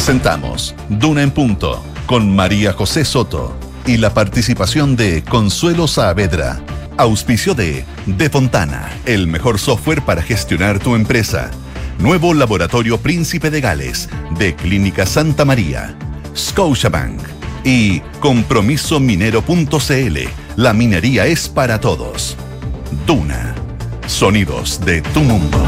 Presentamos Duna en Punto con María José Soto y la participación de Consuelo Saavedra. Auspicio de De Fontana, el mejor software para gestionar tu empresa. Nuevo Laboratorio Príncipe de Gales, de Clínica Santa María. Scotiabank y compromisominero.cl. La minería es para todos. Duna. Sonidos de tu mundo.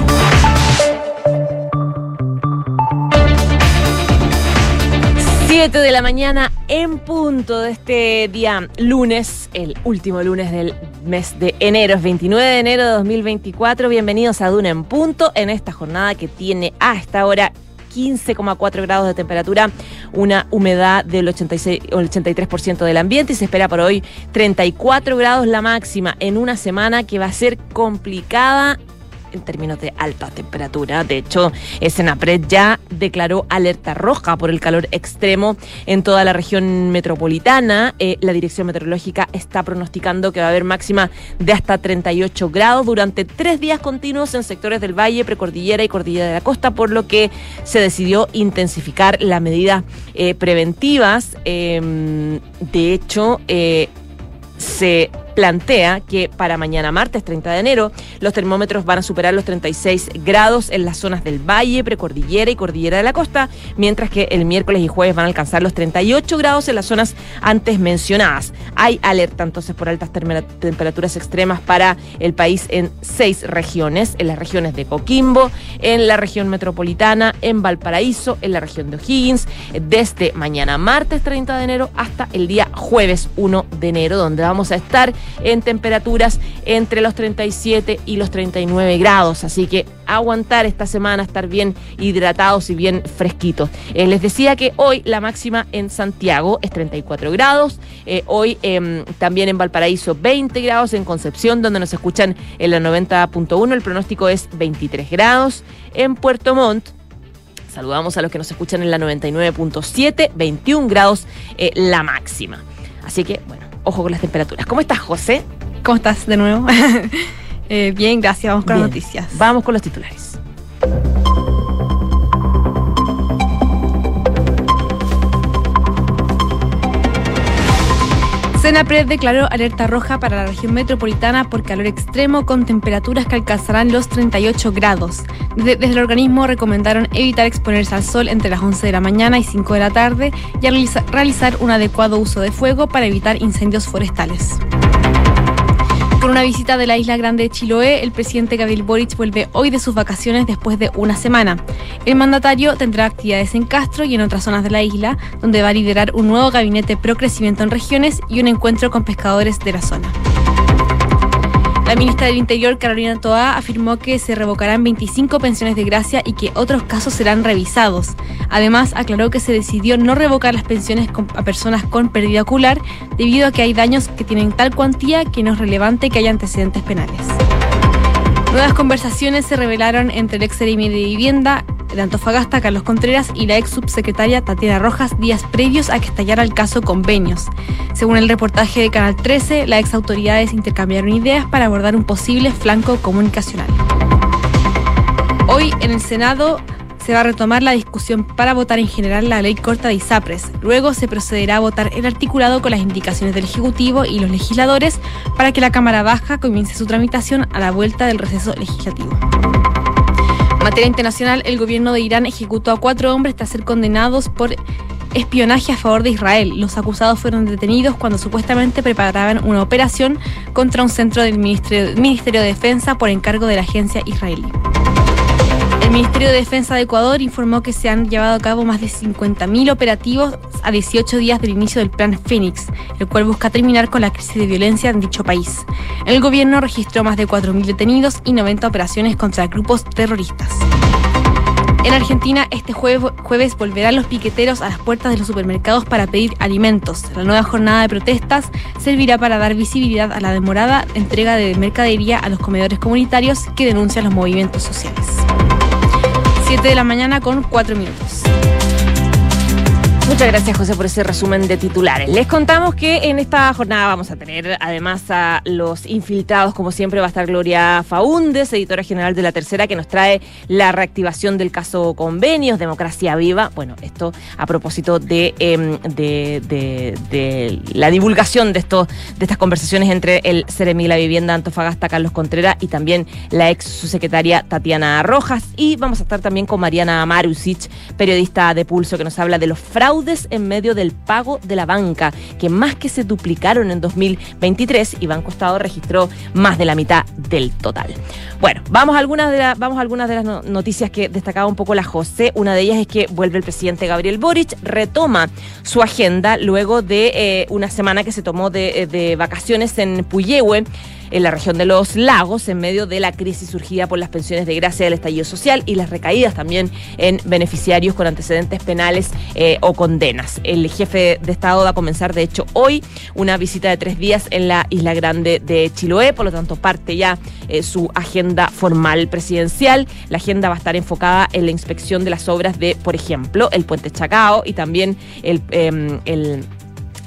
7 de la mañana en punto de este día lunes, el último lunes del mes de enero, es 29 de enero de 2024. Bienvenidos a Duna en punto en esta jornada que tiene a esta hora 15,4 grados de temperatura, una humedad del 86, 83% del ambiente y se espera por hoy 34 grados la máxima en una semana que va a ser complicada en términos de alta temperatura. De hecho, Senapred ya declaró alerta roja por el calor extremo en toda la región metropolitana. Eh, la Dirección Meteorológica está pronosticando que va a haber máxima de hasta 38 grados durante tres días continuos en sectores del Valle, Precordillera y Cordillera de la Costa, por lo que se decidió intensificar las medidas eh, preventivas. Em, de hecho, eh, se plantea que para mañana martes 30 de enero los termómetros van a superar los 36 grados en las zonas del Valle, Precordillera y Cordillera de la Costa, mientras que el miércoles y jueves van a alcanzar los 38 grados en las zonas antes mencionadas. Hay alerta entonces por altas temperaturas extremas para el país en seis regiones, en las regiones de Coquimbo, en la región metropolitana, en Valparaíso, en la región de O'Higgins, desde mañana martes 30 de enero hasta el día jueves 1 de enero, donde vamos a estar en temperaturas entre los 37 y los 39 grados. Así que aguantar esta semana, estar bien hidratados y bien fresquitos. Eh, les decía que hoy la máxima en Santiago es 34 grados, eh, hoy em, también en Valparaíso 20 grados, en Concepción, donde nos escuchan en la 90.1, el pronóstico es 23 grados, en Puerto Montt. Saludamos a los que nos escuchan en la 99.7, 21 grados eh, la máxima. Así que, bueno, ojo con las temperaturas. ¿Cómo estás, José? ¿Cómo estás de nuevo? eh, bien, gracias. Vamos con las noticias. Vamos con los titulares. Senapred declaró alerta roja para la región metropolitana por calor extremo con temperaturas que alcanzarán los 38 grados. Desde, el organismo recomendaron evitar exponerse al sol entre las 11 de la mañana y 5 de la tarde y realizar un adecuado uso de fuego para evitar incendios forestales. Una visita de la isla grande de Chiloé, el presidente Gabriel Boric vuelve hoy de sus vacaciones después de una semana. El mandatario tendrá actividades en Castro y en otras zonas de la isla, donde va a liderar un nuevo gabinete pro crecimiento en regiones y un encuentro con pescadores de la zona. La ministra del Interior, Carolina Toa, afirmó que se revocarán 25 pensiones de gracia y que otros casos serán revisados. Además, aclaró que se decidió no revocar las pensiones a personas con pérdida ocular debido a que hay daños que tienen tal cuantía que no es relevante que haya antecedentes penales. Nuevas conversaciones se revelaron entre el ex de vivienda de Antofagasta, Carlos Contreras, y la ex subsecretaria Tatiana Rojas días previos a que estallara el caso Convenios. Según el reportaje de Canal 13, las ex autoridades intercambiaron ideas para abordar un posible flanco comunicacional. Hoy en el Senado se va a retomar la discusión para votar en general la ley corta de ISAPRES. Luego se procederá a votar el articulado con las indicaciones del Ejecutivo y los legisladores para que la Cámara Baja comience su tramitación a la vuelta del receso legislativo. En materia internacional, el gobierno de Irán ejecutó a cuatro hombres tras ser condenados por espionaje a favor de Israel. Los acusados fueron detenidos cuando supuestamente preparaban una operación contra un centro del Ministerio, Ministerio de Defensa por encargo de la agencia israelí. Ministerio de Defensa de Ecuador informó que se han llevado a cabo más de 50.000 operativos a 18 días del inicio del Plan Fénix, el cual busca terminar con la crisis de violencia en dicho país. El gobierno registró más de 4.000 detenidos y 90 operaciones contra grupos terroristas. En Argentina, este jueves, volverán los piqueteros a las puertas de los supermercados para pedir alimentos. La nueva jornada de protestas servirá para dar visibilidad a la demorada entrega de mercadería a los comedores comunitarios que denuncian los movimientos sociales. 7 de la mañana con 4 minutos. Muchas gracias, José, por ese resumen de titulares. Les contamos que en esta jornada vamos a tener además a los infiltrados, como siempre va a estar Gloria Faúndes, editora general de La Tercera, que nos trae la reactivación del caso Convenios, Democracia Viva. Bueno, esto a propósito de, em, la divulgación de, esto, de estas conversaciones entre el Ceremi la Vivienda Antofagasta, Carlos Contreras, y también la ex subsecretaria Tatiana Rojas. Y vamos a estar también con Mariana Marusic, periodista de Pulso, que nos habla de los fraudes en medio del pago de la banca, que más que se duplicaron en 2023 y Banco Estado registró más de la mitad del total. Bueno, vamos a algunas de, vamos algunas de las noticias que destacaba un poco la José. Una de ellas es que vuelve el presidente Gabriel Boric, retoma su agenda luego de eh, una semana que se tomó de, de vacaciones en Puyehue en la región de los lagos en medio de la crisis surgida por las pensiones de gracia del estallido social y las recaídas también en beneficiarios con antecedentes penales eh, o condenas. El jefe de Estado va a comenzar, de hecho, hoy una visita de tres días en la Isla Grande de Chiloé, por lo tanto parte ya eh, su agenda formal presidencial. La agenda va a estar enfocada en la inspección de las obras de, por ejemplo, el puente Chacao y también el, el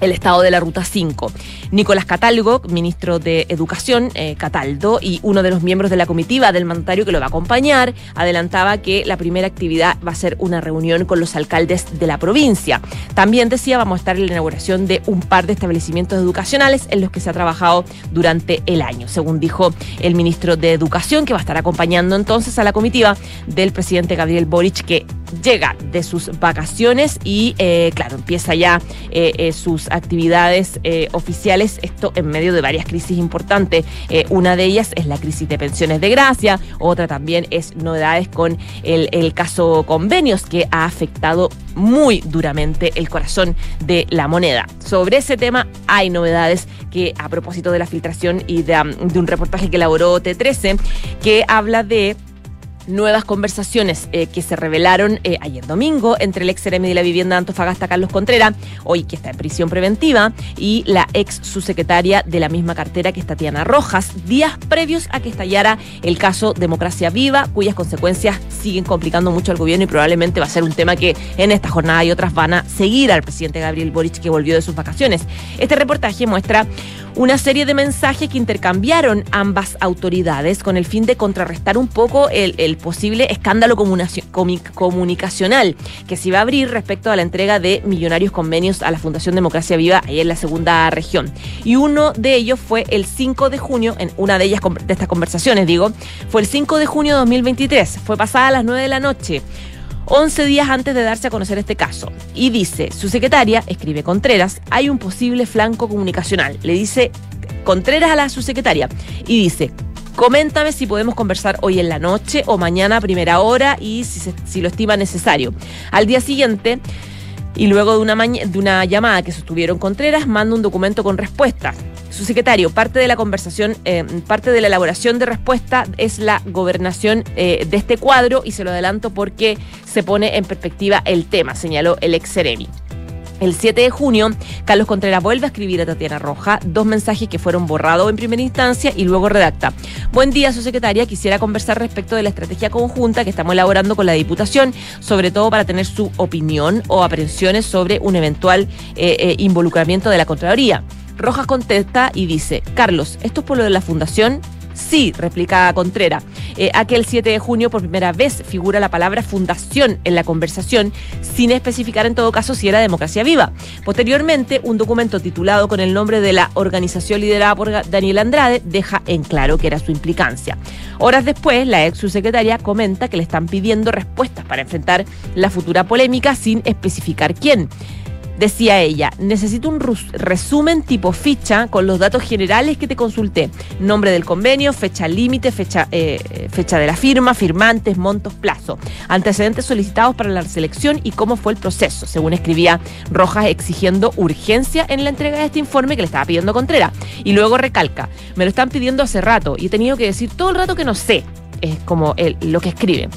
el estado de la Ruta 5. Nicolás Catalgo, ministro de Educación, eh, Cataldo, y uno de los miembros de la comitiva del mandatario que lo va a acompañar, adelantaba que la primera actividad va a ser una reunión con los alcaldes de la provincia. También decía, vamos a estar en la inauguración de un par de establecimientos educacionales en los que se ha trabajado durante el año, según dijo el ministro de Educación, que va a estar acompañando entonces a la comitiva del presidente Gabriel Boric, que llega de sus vacaciones y, eh, claro, empieza ya eh, sus actividades eh, oficiales, esto en medio de varias crisis importantes. Eh, una de ellas es la crisis de pensiones de gracia, otra también es novedades con el, caso convenios que ha afectado muy duramente el corazón de la moneda. Sobre ese tema hay novedades que a propósito de la filtración y de, de un reportaje que elaboró T13 que habla de nuevas conversaciones eh, que se revelaron eh, ayer domingo entre el ex de la vivienda de Antofagasta, Carlos Contreras, hoy que está en prisión preventiva, y la ex subsecretaria de la misma cartera que es Tatiana Rojas, días previos a que estallara el caso Democracia Viva, cuyas consecuencias siguen complicando mucho al gobierno y probablemente va a ser un tema que en esta jornada y otras van a seguir al presidente Gabriel Boric que volvió de sus vacaciones. Este reportaje muestra una serie de mensajes que intercambiaron ambas autoridades con el fin de contrarrestar un poco el, posible escándalo comunicacional que se iba a abrir respecto a la entrega de millonarios convenios a la Fundación Democracia Viva ahí en la segunda región. Y uno de ellos fue el 5 de junio, en una de ellas de estas conversaciones, digo, fue el 5 de junio de 2023, fue pasada a las 9 de la noche. 11 días antes de darse a conocer este caso. Y dice, su secretaria, escribe Contreras, hay un posible flanco comunicacional. Le dice Contreras a la subsecretaria y dice, Coméntame si podemos conversar hoy en la noche o mañana a primera hora y si, lo estima necesario. Al día siguiente, y luego de una, de una llamada que sostuvieron Contreras, manda un documento con respuesta. Su secretario, parte de la conversación, eh, parte de la elaboración de respuesta es la gobernación eh, de este cuadro y se lo adelanto porque se pone en perspectiva el tema, señaló el ex Ceremi. El 7 de junio, Carlos Contreras vuelve a escribir a Tatiana Roja dos mensajes que fueron borrados en primera instancia y luego redacta. Buen día, su secretaria. Quisiera conversar respecto de la estrategia conjunta que estamos elaborando con la Diputación, sobre todo para tener su opinión o aprensiones sobre un eventual eh, involucramiento de la Contraloría. Rojas contesta y dice, Carlos, ¿esto es por lo de la Fundación? Sí, replica Contreras. Eh, aquel 7 de junio por primera vez figura la palabra fundación en la conversación, sin especificar en todo caso si era democracia viva. Posteriormente, un documento titulado con el nombre de la organización liderada por Daniel Andrade deja en claro que era su implicancia. Horas después, la ex subsecretaria comenta que le están pidiendo respuestas para enfrentar la futura polémica sin especificar quién. Decía ella, necesito un resumen tipo ficha con los datos generales que te consulté. Nombre del convenio, fecha límite, fecha, eh, fecha de la firma, firmantes, montos, plazo. Antecedentes solicitados para la selección y cómo fue el proceso, según escribía Rojas exigiendo urgencia en la entrega de este informe que le estaba pidiendo Contreras. Y luego recalca, me lo están pidiendo hace rato y he tenido que decir todo el rato que no sé. Es como el, lo que escribe.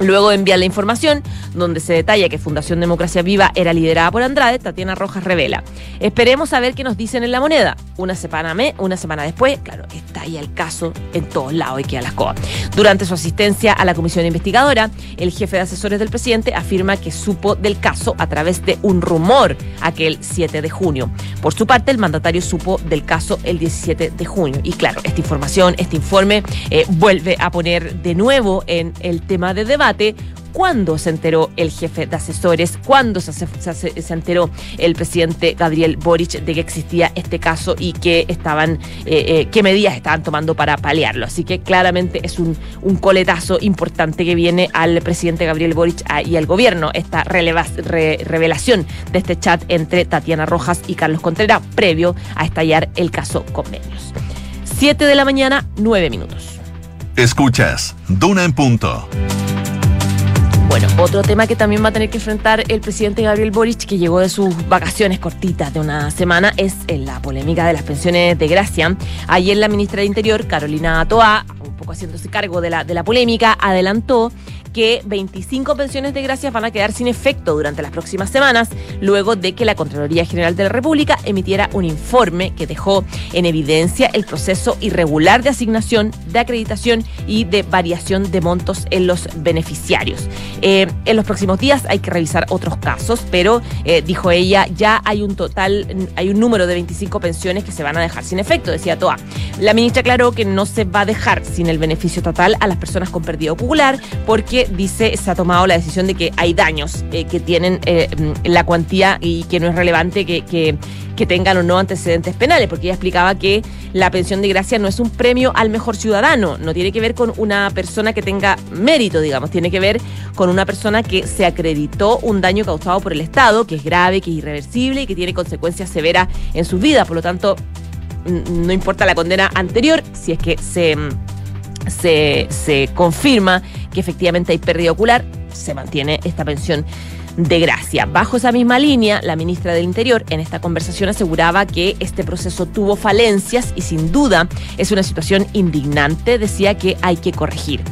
Luego envía la información donde se detalla que Fundación Democracia Viva era liderada por Andrade, Tatiana Rojas revela. Esperemos a ver qué nos dicen en la moneda. Una semana, me, una semana después, claro, está ahí el caso en todos lados y queda las cosas. Durante su asistencia a la comisión investigadora, el jefe de asesores del presidente afirma que supo del caso a través de un rumor aquel 7 de junio. Por su parte, el mandatario supo del caso el 17 de junio. Y claro, esta información, este informe, eh, vuelve a poner de nuevo en el tema de debate cuándo se enteró el jefe de asesores, cuándo se, enteró el presidente Gabriel Boric de que existía este caso y qué estaban, eh, eh, qué medidas estaban tomando para paliarlo. Así que claramente es un, coletazo importante que viene al presidente Gabriel Boric ah, y al gobierno, esta revelación de este chat entre Tatiana Rojas y Carlos Contreras previo a estallar el caso Convenios. Siete de la mañana, nueve minutos. Escuchas, Duna en punto. Bueno, otro tema que también va a tener que enfrentar el presidente Gabriel Boric, que llegó de sus vacaciones cortitas de una semana, es la polémica de las pensiones de gracia. Ayer la ministra de Interior, Carolina Toa, un poco haciéndose cargo de la, de la polémica, adelantó que 25 pensiones de gracias van a quedar sin efecto durante las próximas semanas, luego de que la Contraloría General de la República emitiera un informe que dejó en evidencia el proceso irregular de asignación, de acreditación y de variación de montos en los beneficiarios. Eh, en los próximos días hay que revisar otros casos, pero eh, dijo ella, ya hay un total, hay un número de 25 pensiones que se van a dejar sin efecto, decía Toa. La ministra aclaró que no se va a dejar sin el beneficio total a las personas con pérdida ocular porque dice se ha tomado la decisión de que hay daños eh, que tienen eh, la cuantía y que no es relevante que, que, tengan o no antecedentes penales, porque ella explicaba que la pensión de gracia no es un premio al mejor ciudadano, no tiene que ver con una persona que tenga mérito, digamos, tiene que ver con una persona que se acreditó un daño causado por el Estado, que es grave, que es irreversible y que tiene consecuencias severas en su vida. Por lo tanto, no importa la condena anterior, si es que se se, confirma que efectivamente hay pérdida ocular, se mantiene esta pensión de gracia. Bajo esa misma línea, la ministra del Interior en esta conversación aseguraba que este proceso tuvo falencias y sin duda es una situación indignante, decía que hay que corregir.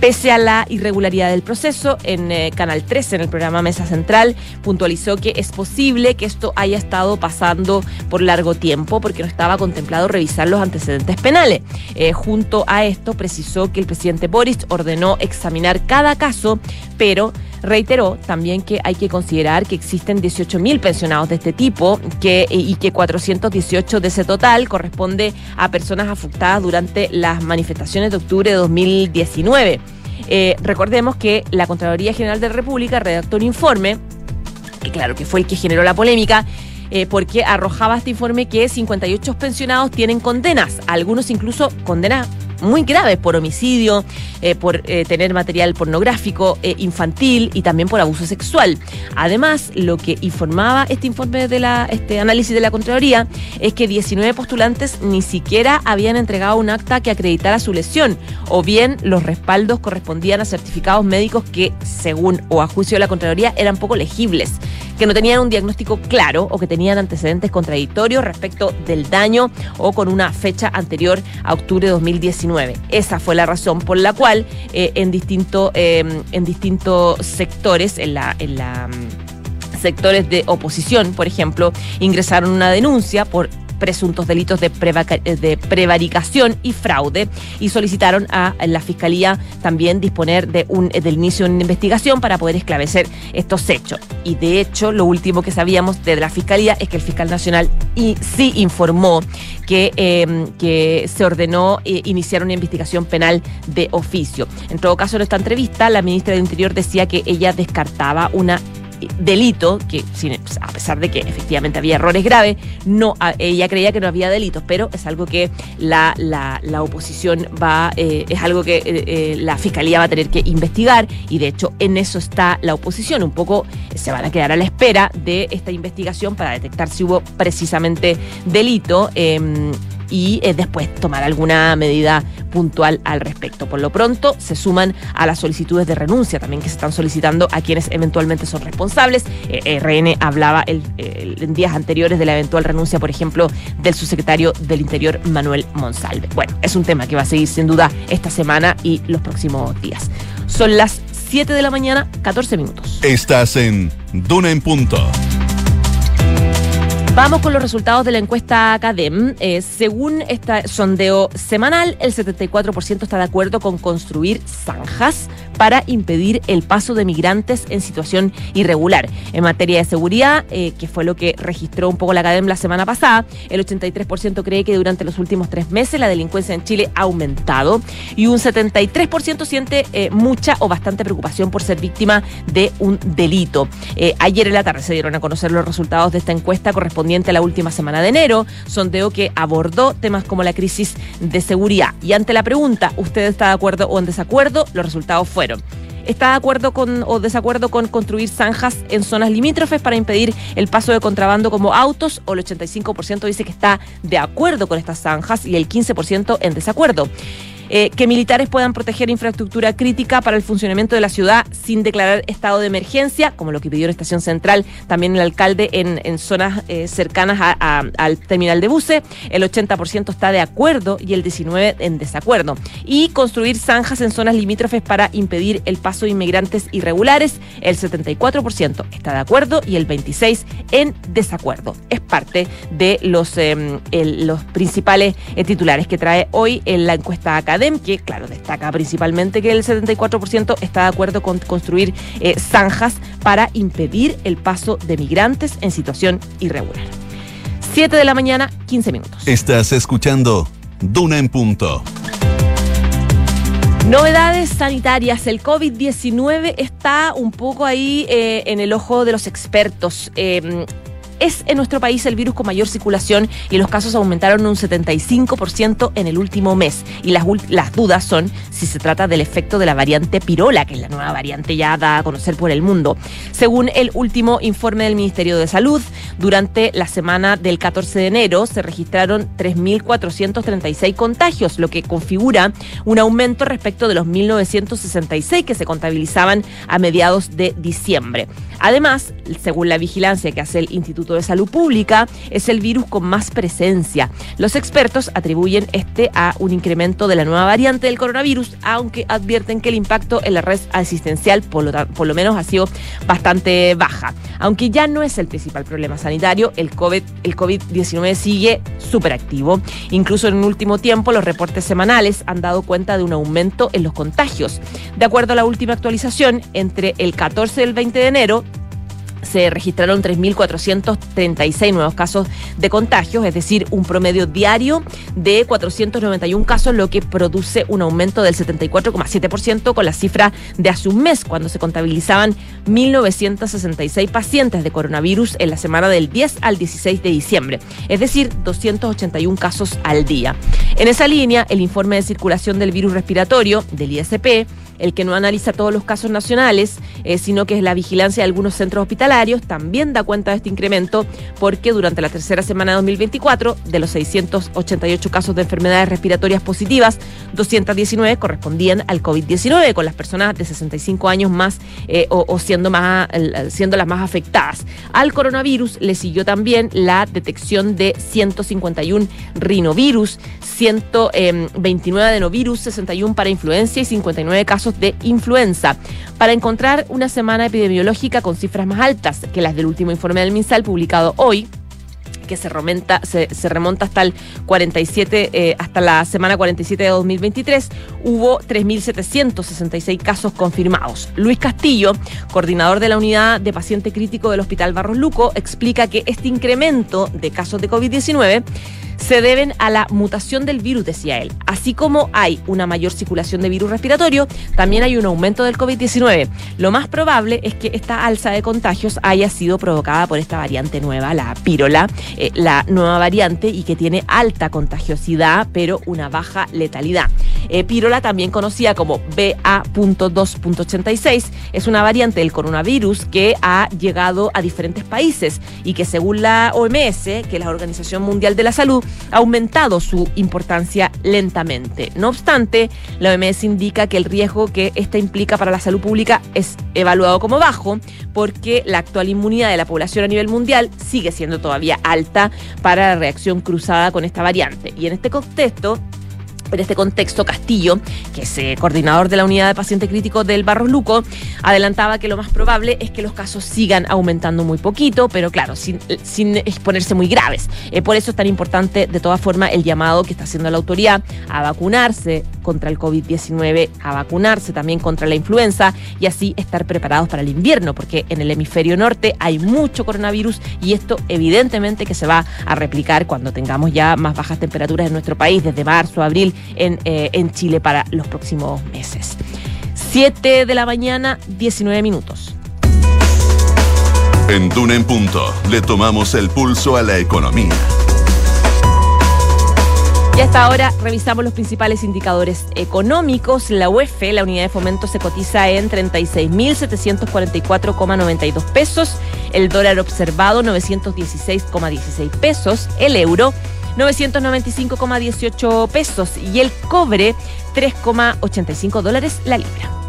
Pese a la irregularidad del proceso, en eh, Canal 13, en el programa Mesa Central, puntualizó que es posible que esto haya estado pasando por largo tiempo porque no estaba contemplado revisar los antecedentes penales. Eh, junto a esto, precisó que el presidente Boris ordenó examinar cada caso, pero reiteró también que hay que considerar que existen 18.000 pensionados de este tipo que, y que 418 de ese total corresponde a personas afectadas durante las manifestaciones de octubre de 2019. Eh, recordemos que la Contraloría General de la República redactó un informe, que claro que fue el que generó la polémica, eh, porque arrojaba este informe que 58 pensionados tienen condenas, algunos incluso condenas muy graves por homicidio, eh, por eh, tener material pornográfico eh, infantil y también por abuso sexual. Además, lo que informaba este informe de la, este análisis de la Contraloría es que 19 postulantes ni siquiera habían entregado un acta que acreditara su lesión, o bien los respaldos correspondían a certificados médicos que, según o a juicio de la Contraloría, eran poco legibles que no tenían un diagnóstico claro o que tenían antecedentes contradictorios respecto del daño o con una fecha anterior a octubre de 2019. Esa fue la razón por la cual eh, en, distinto, em, en distintos sectores, en la, en la mm, sectores de oposición, por ejemplo, ingresaron una denuncia por presuntos delitos de, prevaricación y fraude y solicitaron a la Fiscalía también disponer de un, del inicio de una investigación para poder esclarecer estos hechos. Y de hecho, lo último que sabíamos de la Fiscalía es que el fiscal nacional sí informó que, em, que se ordenó eh, iniciar una investigación penal de oficio. En todo caso, en esta entrevista, la ministra del Interior decía que ella descartaba una delito, que a pesar de que efectivamente había errores graves, no, ella creía que no había delitos, pero es algo que la, la, oposición va, eh, es algo que eh, eh, la fiscalía va a tener que investigar y de hecho en eso está la oposición. Un poco se van a quedar a la espera de esta investigación para detectar si hubo precisamente delito. Em, y eh, después tomar alguna medida puntual al respecto. Por lo pronto, se suman a las solicitudes de renuncia también que se están solicitando a quienes eventualmente son responsables. Eh, RN hablaba en días anteriores de la eventual renuncia, por ejemplo, del subsecretario del Interior, Manuel Monsalve. Bueno, es un tema que va a seguir sin duda esta semana y los próximos días. Son las 7 de la mañana, 14 minutos. Estás en Duna en Punto. Vamos con los resultados de la encuesta Academ. Eh, según este sondeo semanal, el 74% está de acuerdo con construir zanjas para impedir el paso de migrantes en situación irregular. En materia de seguridad, eh, que fue lo que registró un poco la Academ la semana pasada, el 83% cree que durante los últimos tres meses la delincuencia en Chile ha aumentado y un 73% siente eh, mucha o bastante preocupación por ser víctima de un delito. ayer en la tarde se dieron a conocer los resultados de esta encuesta correspondiente a la última semana de enero, sondeo que abordó temas como la crisis de seguridad. Y ante la pregunta, ¿usted está de acuerdo o en desacuerdo? Los resultados fueron. ¿Está de acuerdo con o desacuerdo con construir zanjas en zonas limítrofes para impedir el paso de contrabando como autos? O el 85% dice que está de acuerdo con estas zanjas y el 15% en desacuerdo. Eh, que militares puedan proteger infraestructura crítica para el funcionamiento de la ciudad sin declarar estado de emergencia, como lo que pidió la Estación Central, también el alcalde en, zonas eh, cercanas al terminal de buses. El 80% está de acuerdo y el 19% en desacuerdo. Y construir zanjas en zonas limítrofes para impedir el paso de inmigrantes irregulares. El 74% está de acuerdo y el 26% en desacuerdo. Es parte de los, em, los principales eh, titulares que trae hoy en la encuesta académica que, claro, destaca principalmente que el 74% está de acuerdo con construir eh, zanjas para impedir el paso de migrantes en situación irregular. 7 de la mañana, 15 minutos. Estás escuchando Duna en Punto. Novedades sanitarias. El COVID-19 está un poco ahí eh, en el ojo de los expertos. Eh, es en nuestro país el virus con mayor circulación y los casos aumentaron un 75% en el último mes. Y las, las dudas son si se trata del efecto de la variante pirola, que es la nueva variante ya dada a conocer por el mundo. Según el último informe del Ministerio de Salud, durante la semana del 14 de enero se registraron 3.436 contagios, lo que configura un aumento respecto de los 1.966 que se contabilizaban a mediados de diciembre. Además, según la vigilancia que hace el Instituto de Salud Pública, es el virus con más presencia. Los expertos atribuyen este a un incremento de la nueva variante del coronavirus, aunque advierten que el impacto en la red asistencial por lo, menos ha sido bastante baja. Aunque ya no es el principal problema sanitario, el COVID, el COVID-19 sigue súper activo. Incluso en un último tiempo, los reportes semanales han dado cuenta de un aumento en los contagios. De acuerdo a la última actualización, entre el 14 y el 20 de enero, se registraron 3.436 nuevos casos de contagios, es decir, un promedio diario de 491 casos, lo que produce un aumento del 74,7% con la cifra de hace un mes, cuando se contabilizaban 1.966 pacientes de coronavirus en la semana del 10 al 16 de diciembre, es decir, 281 casos al día. En esa línea, el informe de circulación del virus respiratorio del ISP el que no analiza todos los casos nacionales, eh, sino que es la vigilancia de algunos centros hospitalarios, también da cuenta de este incremento porque durante la tercera semana de 2024, de los 688 casos de enfermedades respiratorias positivas, 219 correspondían al COVID-19, con las personas de 65 años más eh, o, siendo, más, siendo las más afectadas. Al coronavirus le siguió también la detección de 151 rinovirus, 129 adenovirus, 61 para influencia y 59 casos de influenza, para encontrar una semana epidemiológica con cifras más altas que las del último informe del MinSal publicado hoy que se remonta, se, remonta hasta el 47, eh, hasta la semana 47 de 2023, hubo 3.766 casos confirmados. Luis Castillo, coordinador de la unidad de paciente crítico del Hospital Barros Luco, explica que este incremento de casos de COVID-19 se deben a la mutación del virus, decía él. Así como hay una mayor circulación de virus respiratorio, también hay un aumento del COVID-19. Lo más probable es que esta alza de contagios haya sido provocada por esta variante nueva, la pirola, eh, la nueva variante y que tiene alta contagiosidad, pero una baja letalidad. Eh, también conocida como BA.2.86, es una variante del coronavirus que ha llegado a diferentes países y que según la OMS, que es la Organización Mundial de la Salud, aumentado su importancia lentamente. No obstante, la OMS indica que el riesgo que esta implica para la salud pública es evaluado como bajo porque la actual inmunidad de la población a nivel mundial sigue siendo todavía alta para la reacción cruzada con esta variante. Y en este contexto, En este contexto, Castillo, que es eh, coordinador de la unidad de paciente crítico del Barros Luco, adelantaba que lo más probable es que los casos sigan aumentando muy poquito, pero claro, sin, sin exponerse muy graves. Eh, por eso es tan importante, de todas formas, el llamado que está haciendo la autoridad a vacunarse contra el COVID-19, a vacunarse también contra la influenza y así estar preparados para el invierno, porque en el hemisferio norte hay mucho coronavirus y esto evidentemente que se va a replicar cuando tengamos ya más bajas temperaturas en nuestro país, desde marzo, abril en, eh, en Chile para los próximos meses. 7 de la mañana, 19 minutos. En Duna en Punto le tomamos el pulso a la economía. Y hasta ahora revisamos los principales indicadores económicos. La UEF, la unidad de fomento, se cotiza en 36.744,92 pesos. El dólar observado, 916,16 pesos. El euro, 995,18 pesos. Y el cobre, 3,85 dólares la libra.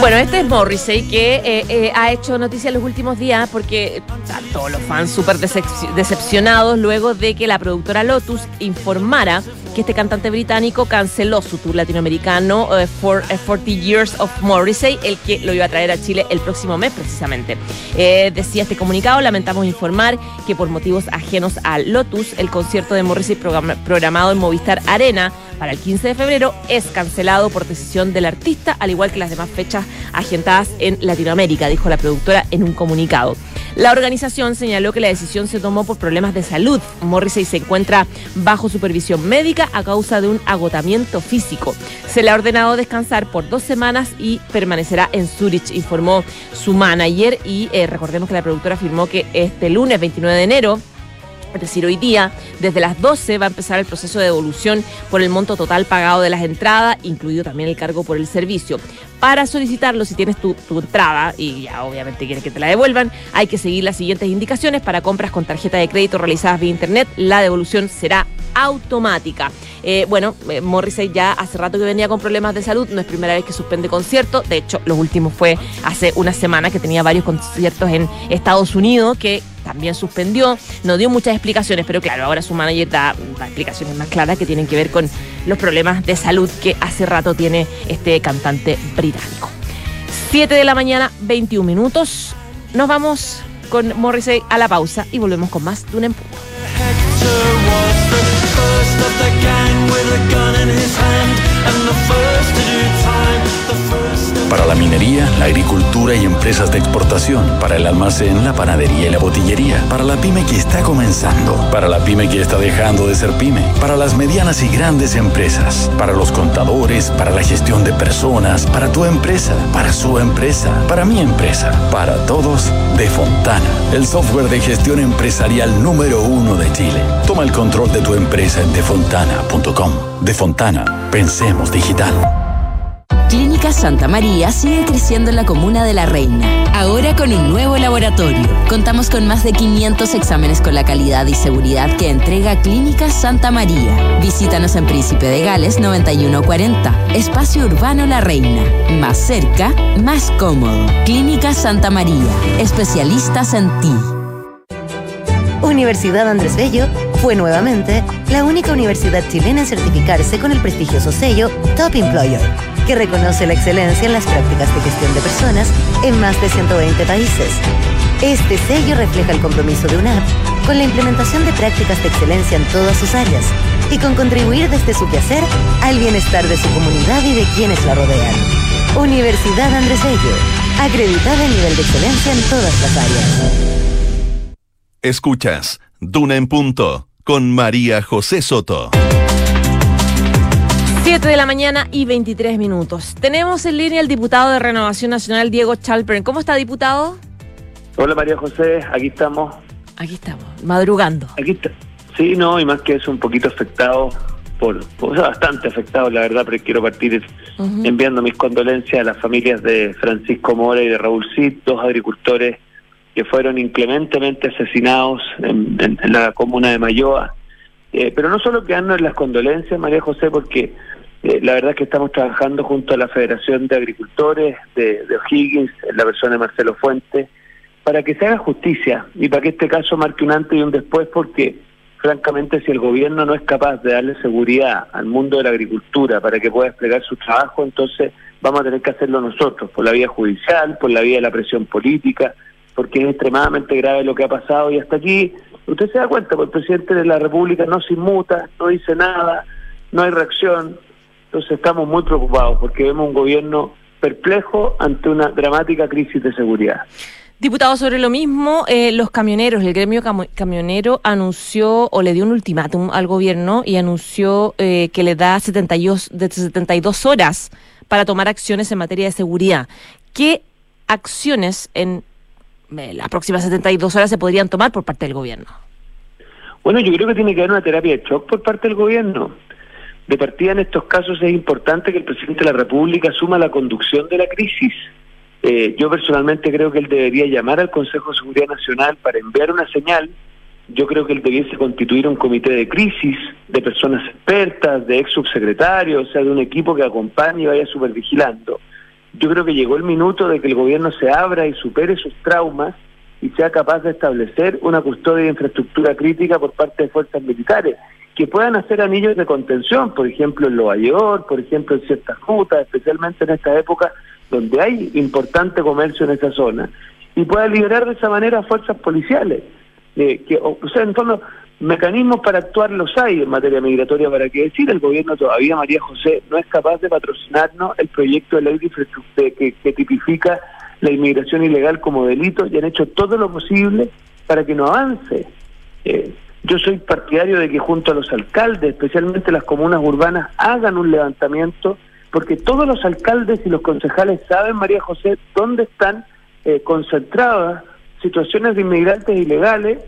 Bueno, este es Morrissey que eh, eh, ha hecho noticia en los últimos días porque están todos los fans súper decep- decepcionados luego de que la productora Lotus informara que este cantante británico canceló su tour latinoamericano eh, for eh, 40 Years of Morrissey, el que lo iba a traer a Chile el próximo mes precisamente. Decía este comunicado, lamentamos informar que por motivos ajenos a Lotus, el concierto de Morrissey programa- programado en Movistar Arena para el 15 de febrero es cancelado por decisión del artista, al igual que las demás fechas en Latinoamérica, dijo la productora en un comunicado. La organización señaló que la decisión se tomó por problemas de salud. Morrissey se encuentra bajo supervisión médica a causa de un agotamiento físico. Se le ha ordenado descansar por dos semanas y permanecerá en Zurich, informó su manager. Y eh, recordemos que la productora afirmó que este lunes 29 de enero es decir, hoy día, desde las 12 va a empezar el proceso de devolución por el monto total pagado de las entradas, incluido también el cargo por el servicio. Para solicitarlo, si tienes tu, tu entrada y ya obviamente quieres que te la devuelvan, hay que seguir las siguientes indicaciones. Para compras con tarjeta de crédito realizadas vía internet, la devolución será automática. Eh, bueno, eh, Morrissey ya hace rato que venía con problemas de salud, no es primera vez que suspende conciertos, de hecho los últimos fue hace una semana que tenía varios conciertos en Estados Unidos que también suspendió, no dio muchas explicaciones, pero claro, ahora su manager da, da explicaciones más claras que tienen que ver con los problemas de salud que hace rato tiene este cantante británico. 7 de la mañana, 21 minutos. Nos vamos con Morrissey a la pausa y volvemos con más de un of the gang with a gun in his hand And the first to do time Para la minería, la agricultura y empresas de exportación. Para el almacén, la panadería y la botillería. Para la pyme que está comenzando. Para la pyme que está dejando de ser pyme. Para las medianas y grandes empresas. Para los contadores. Para la gestión de personas. Para tu empresa. Para su empresa. Para mi empresa. Para todos, de Fontana. El software de gestión empresarial número uno de Chile. Toma el control de tu empresa en defontana.com. De Fontana. Pensemos digital. Clínica Santa María sigue creciendo en la comuna de La Reina, ahora con un nuevo laboratorio. Contamos con más de 500 exámenes con la calidad y seguridad que entrega Clínica Santa María. Visítanos en Príncipe de Gales 9140, Espacio Urbano La Reina. Más cerca, más cómodo. Clínica Santa María, especialistas en ti. Universidad Andrés Bello fue nuevamente la única universidad chilena en certificarse con el prestigioso sello Top Employer, que reconoce la excelencia en las prácticas de gestión de personas en más de 120 países. Este sello refleja el compromiso de UNAP con la implementación de prácticas de excelencia en todas sus áreas y con contribuir desde su quehacer al bienestar de su comunidad y de quienes la rodean. Universidad Andrés Bello, acreditada en nivel de excelencia en todas las áreas. Escuchas Duna en Punto con María José Soto. 7 de la mañana y 23 minutos. Tenemos en línea el diputado de Renovación Nacional, Diego Chalpern. ¿Cómo está, diputado? Hola María José, aquí estamos. Aquí estamos, madrugando. Aquí está. Sí, no, y más que eso, un poquito afectado, por, por- o sea, bastante afectado, la verdad, pero quiero partir enviando mis condolencias a las familias de Francisco Mora y de Raúl Cid, dos agricultores que fueron inclementemente asesinados en, en- en la comuna de Mayoa. Eh, pero no solo quedarnos en las condolencias, María José, porque eh, la verdad es que estamos trabajando junto a la Federación de Agricultores de, de O'Higgins, la persona de Marcelo Fuentes, para que se haga justicia y para que este caso marque un antes y un después, porque francamente si el gobierno no es capaz de darle seguridad al mundo de la agricultura para que pueda desplegar su trabajo, entonces vamos a tener que hacerlo nosotros, por la vía judicial, por la vía de la presión política, porque es extremadamente grave lo que ha pasado y hasta aquí, usted se da cuenta, pues el presidente de la República no se inmuta, no dice nada, no hay reacción, entonces estamos muy preocupados porque vemos un gobierno perplejo ante una dramática crisis de seguridad. Diputado, sobre lo mismo, eh, los camioneros, el gremio camionero anunció o le dio un ultimátum al gobierno y anunció eh, que le da 72, de 72 horas para tomar acciones en materia de seguridad. ¿Qué acciones en eh, las próximas 72 horas se podrían tomar por parte del gobierno? Bueno, yo creo que tiene que haber una terapia de shock por parte del gobierno. De partida en estos casos es importante que el presidente de la República asuma la conducción de la crisis. Eh, yo personalmente creo que él debería llamar al Consejo de Seguridad Nacional para enviar una señal. Yo creo que él debiese constituir un comité de crisis de personas expertas, de ex subsecretarios, o sea, de un equipo que acompañe y vaya supervigilando. Yo creo que llegó el minuto de que el gobierno se abra y supere sus traumas y sea capaz de establecer una custodia de infraestructura crítica por parte de fuerzas militares que puedan hacer anillos de contención, por ejemplo en Nueva York, por ejemplo en ciertas rutas, especialmente en esta época donde hay importante comercio en esa zona, y pueda liberar de esa manera fuerzas policiales. Eh, que, o, o sea, en fondo, mecanismos para actuar los hay en materia migratoria, para que decir, el gobierno todavía, María José, no es capaz de patrocinarnos el proyecto de ley de infraestructura que, que tipifica la inmigración ilegal como delito y han hecho todo lo posible para que no avance. Eh, yo soy partidario de que junto a los alcaldes, especialmente las comunas urbanas, hagan un levantamiento, porque todos los alcaldes y los concejales saben, María José, dónde están eh, concentradas situaciones de inmigrantes ilegales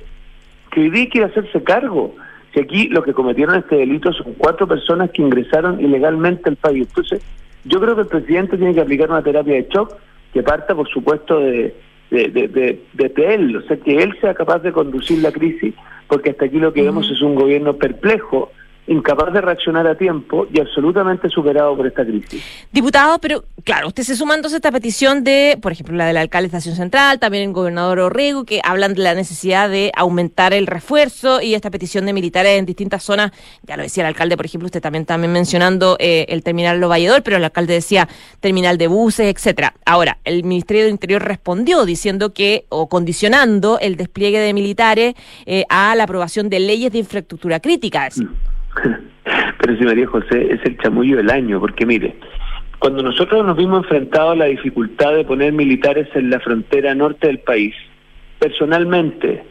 que hoy quiere hacerse cargo. Si aquí lo que cometieron este delito son cuatro personas que ingresaron ilegalmente al país. Entonces, yo creo que el presidente tiene que aplicar una terapia de shock que parta, por supuesto, de, de, de, de él, o sea, que él sea capaz de conducir la crisis, porque hasta aquí lo que vemos es un gobierno perplejo, incapaz de reaccionar a tiempo y absolutamente superado por esta crisis. Diputado, pero claro, usted se suma entonces a esta petición de, por ejemplo, la de la alcalde de Estación Central, también el gobernador Orrego, que hablan de la necesidad de aumentar el refuerzo y esta petición de militares en distintas zonas. Ya lo decía el alcalde, por ejemplo, usted también también mencionando eh, el terminal Lo Valledor, pero el alcalde decía terminal de buses, etcétera. Ahora, el Ministerio de Interior respondió diciendo que, o condicionando el despliegue de militares eh, a la aprobación de leyes de infraestructura crítica. Pero si María José es el chamullo del año, porque mire, cuando nosotros nos vimos enfrentados a la dificultad de poner militares en la frontera norte del país, personalmente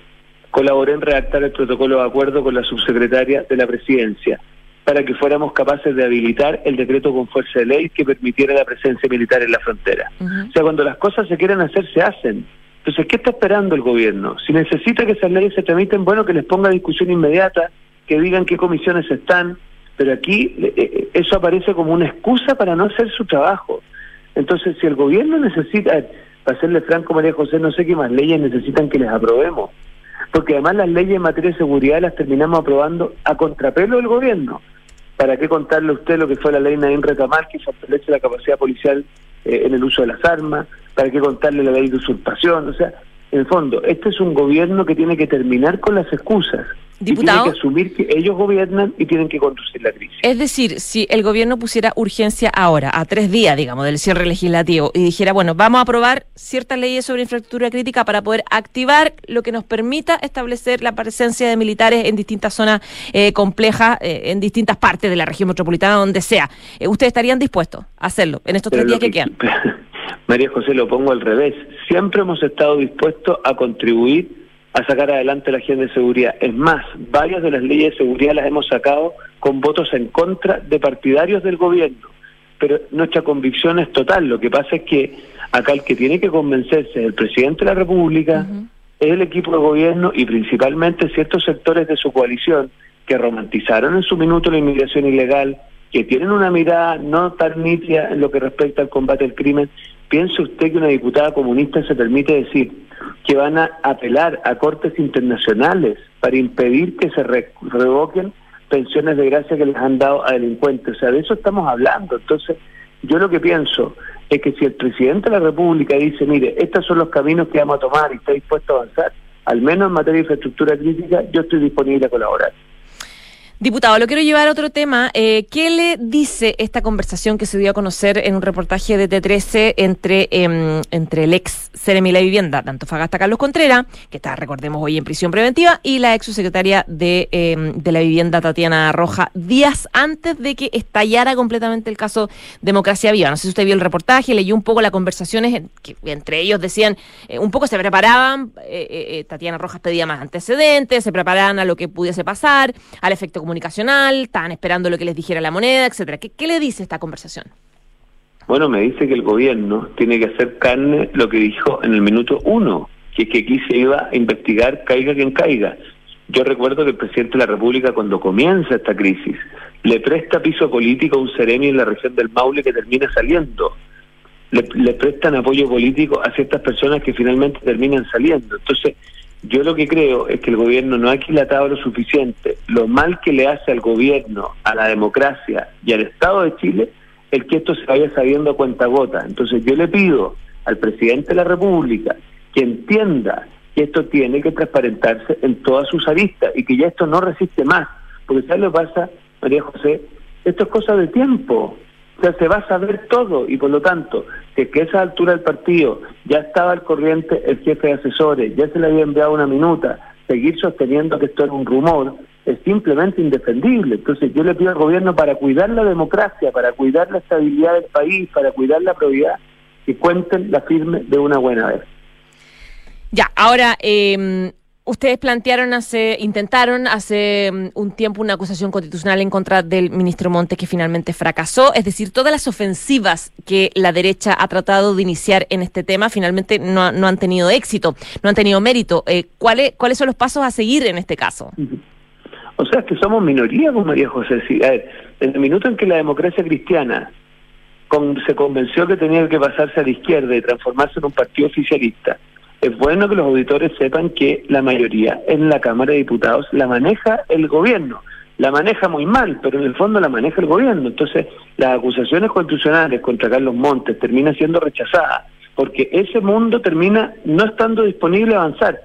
colaboré en redactar el protocolo de acuerdo con la subsecretaria de la presidencia para que fuéramos capaces de habilitar el decreto con fuerza de ley que permitiera la presencia militar en la frontera. Uh -huh. O sea, cuando las cosas se quieren hacer, se hacen. Entonces, ¿qué está esperando el gobierno? Si necesita que esas leyes se tramiten, bueno, que les ponga discusión inmediata, que digan qué comisiones están, pero aquí eh, eso aparece como una excusa para no hacer su trabajo. Entonces, si el gobierno necesita, para serle franco, María José, no sé qué más leyes necesitan que les aprobemos, porque además las leyes en materia de seguridad las terminamos aprobando a contrapelo del gobierno. ¿Para qué contarle a usted lo que fue la ley Naín Recamar, que fortalece la capacidad policial eh, en el uso de las armas? ¿Para qué contarle la ley de usurpación? O sea, en el fondo, este es un gobierno que tiene que terminar con las excusas. Diputado, y tiene que asumir que ellos gobiernan y tienen que conducir la crisis. Es decir, si el gobierno pusiera urgencia ahora, a tres días, digamos, del cierre legislativo, y dijera, bueno, vamos a aprobar ciertas leyes sobre infraestructura crítica para poder activar lo que nos permita establecer la presencia de militares en distintas zonas eh, complejas, eh, en distintas partes de la región metropolitana, donde sea. Eh, ¿Ustedes estarían dispuestos a hacerlo en estos Pero tres días que, que quedan? María José, lo pongo al revés. Siempre hemos estado dispuestos a contribuir a sacar adelante la agenda de seguridad. Es más, varias de las leyes de seguridad las hemos sacado con votos en contra de partidarios del gobierno. Pero nuestra convicción es total. Lo que pasa es que acá el que tiene que convencerse es el presidente de la República, uh -huh. es el equipo de gobierno y principalmente ciertos sectores de su coalición que romantizaron en su minuto la inmigración ilegal, que tienen una mirada no tan nítida en lo que respecta al combate al crimen Piense usted que una diputada comunista se permite decir que van a apelar a cortes internacionales para impedir que se re- revoquen pensiones de gracia que les han dado a delincuentes. O sea, de eso estamos hablando. Entonces, yo lo que pienso es que si el presidente de la República dice, mire, estos son los caminos que vamos a tomar y está dispuesto a avanzar, al menos en materia de infraestructura crítica, yo estoy disponible a colaborar. Diputado, lo quiero llevar a otro tema. Eh, ¿Qué le dice esta conversación que se dio a conocer en un reportaje de T13 entre, em, entre el ex Ceremi la Vivienda de Antofagasta, Carlos Contreras, que está, recordemos, hoy en prisión preventiva, y la ex subsecretaria de, em, de la Vivienda, Tatiana Roja, días antes de que estallara completamente el caso Democracia Viva? No sé si usted vio el reportaje, leyó un poco las conversaciones que entre ellos decían, eh, un poco se preparaban, eh, Tatiana Rojas pedía más antecedentes, se preparaban a lo que pudiese pasar, al efecto comunicacional, estaban esperando lo que les dijera la moneda, etcétera. ¿Qué, le dice esta conversación? Bueno, me dice que el gobierno tiene que hacer carne lo que dijo en el minuto uno, que es que aquí se iba a investigar caiga quien caiga. Yo recuerdo que el presidente de la República cuando comienza esta crisis le presta piso político a un seremi en la región del Maule que termina saliendo. Le, le prestan apoyo político a ciertas personas que finalmente terminan saliendo. Entonces, yo lo que creo es que el gobierno no ha aquilatado lo suficiente lo mal que le hace al gobierno, a la democracia y al Estado de Chile el que esto se vaya sabiendo a cuenta gota. Entonces yo le pido al presidente de la República que entienda que esto tiene que transparentarse en todas sus aristas y que ya esto no resiste más. Porque ¿sabes lo que pasa, María José? Esto es cosa de tiempo. O sea, se va a saber todo y por lo tanto, que, a esa altura del partido ya estaba al corriente el jefe de asesores, ya se le había enviado una minuta, seguir sosteniendo que esto era un rumor es simplemente indefendible. Entonces yo le pido al gobierno para cuidar la democracia, para cuidar la estabilidad del país, para cuidar la probidad, que cuenten la firme de una buena vez. Ya, ahora, eh, ustedes plantearon hace, intentaron hace mm, un tiempo una acusación constitucional en contra del ministro Montes que finalmente fracasó. Es decir, todas las ofensivas que la derecha ha tratado de iniciar en este tema finalmente no, no han tenido éxito, no han tenido mérito. Eh, ¿cuáles, ¿Cuáles son los pasos a seguir en este caso? O sea, que somos minoría con María José. Sí, a ver, en el minuto en que la democracia cristiana con- se convenció que tenía que pasarse a la izquierda y transformarse en un partido oficialista, es bueno que los auditores sepan que la mayoría en la Cámara de Diputados la maneja el gobierno. La maneja muy mal, pero en el fondo la maneja el gobierno. Entonces, las acusaciones constitucionales contra Carlos Montes terminan siendo rechazadas, porque ese mundo termina no estando disponible a avanzar.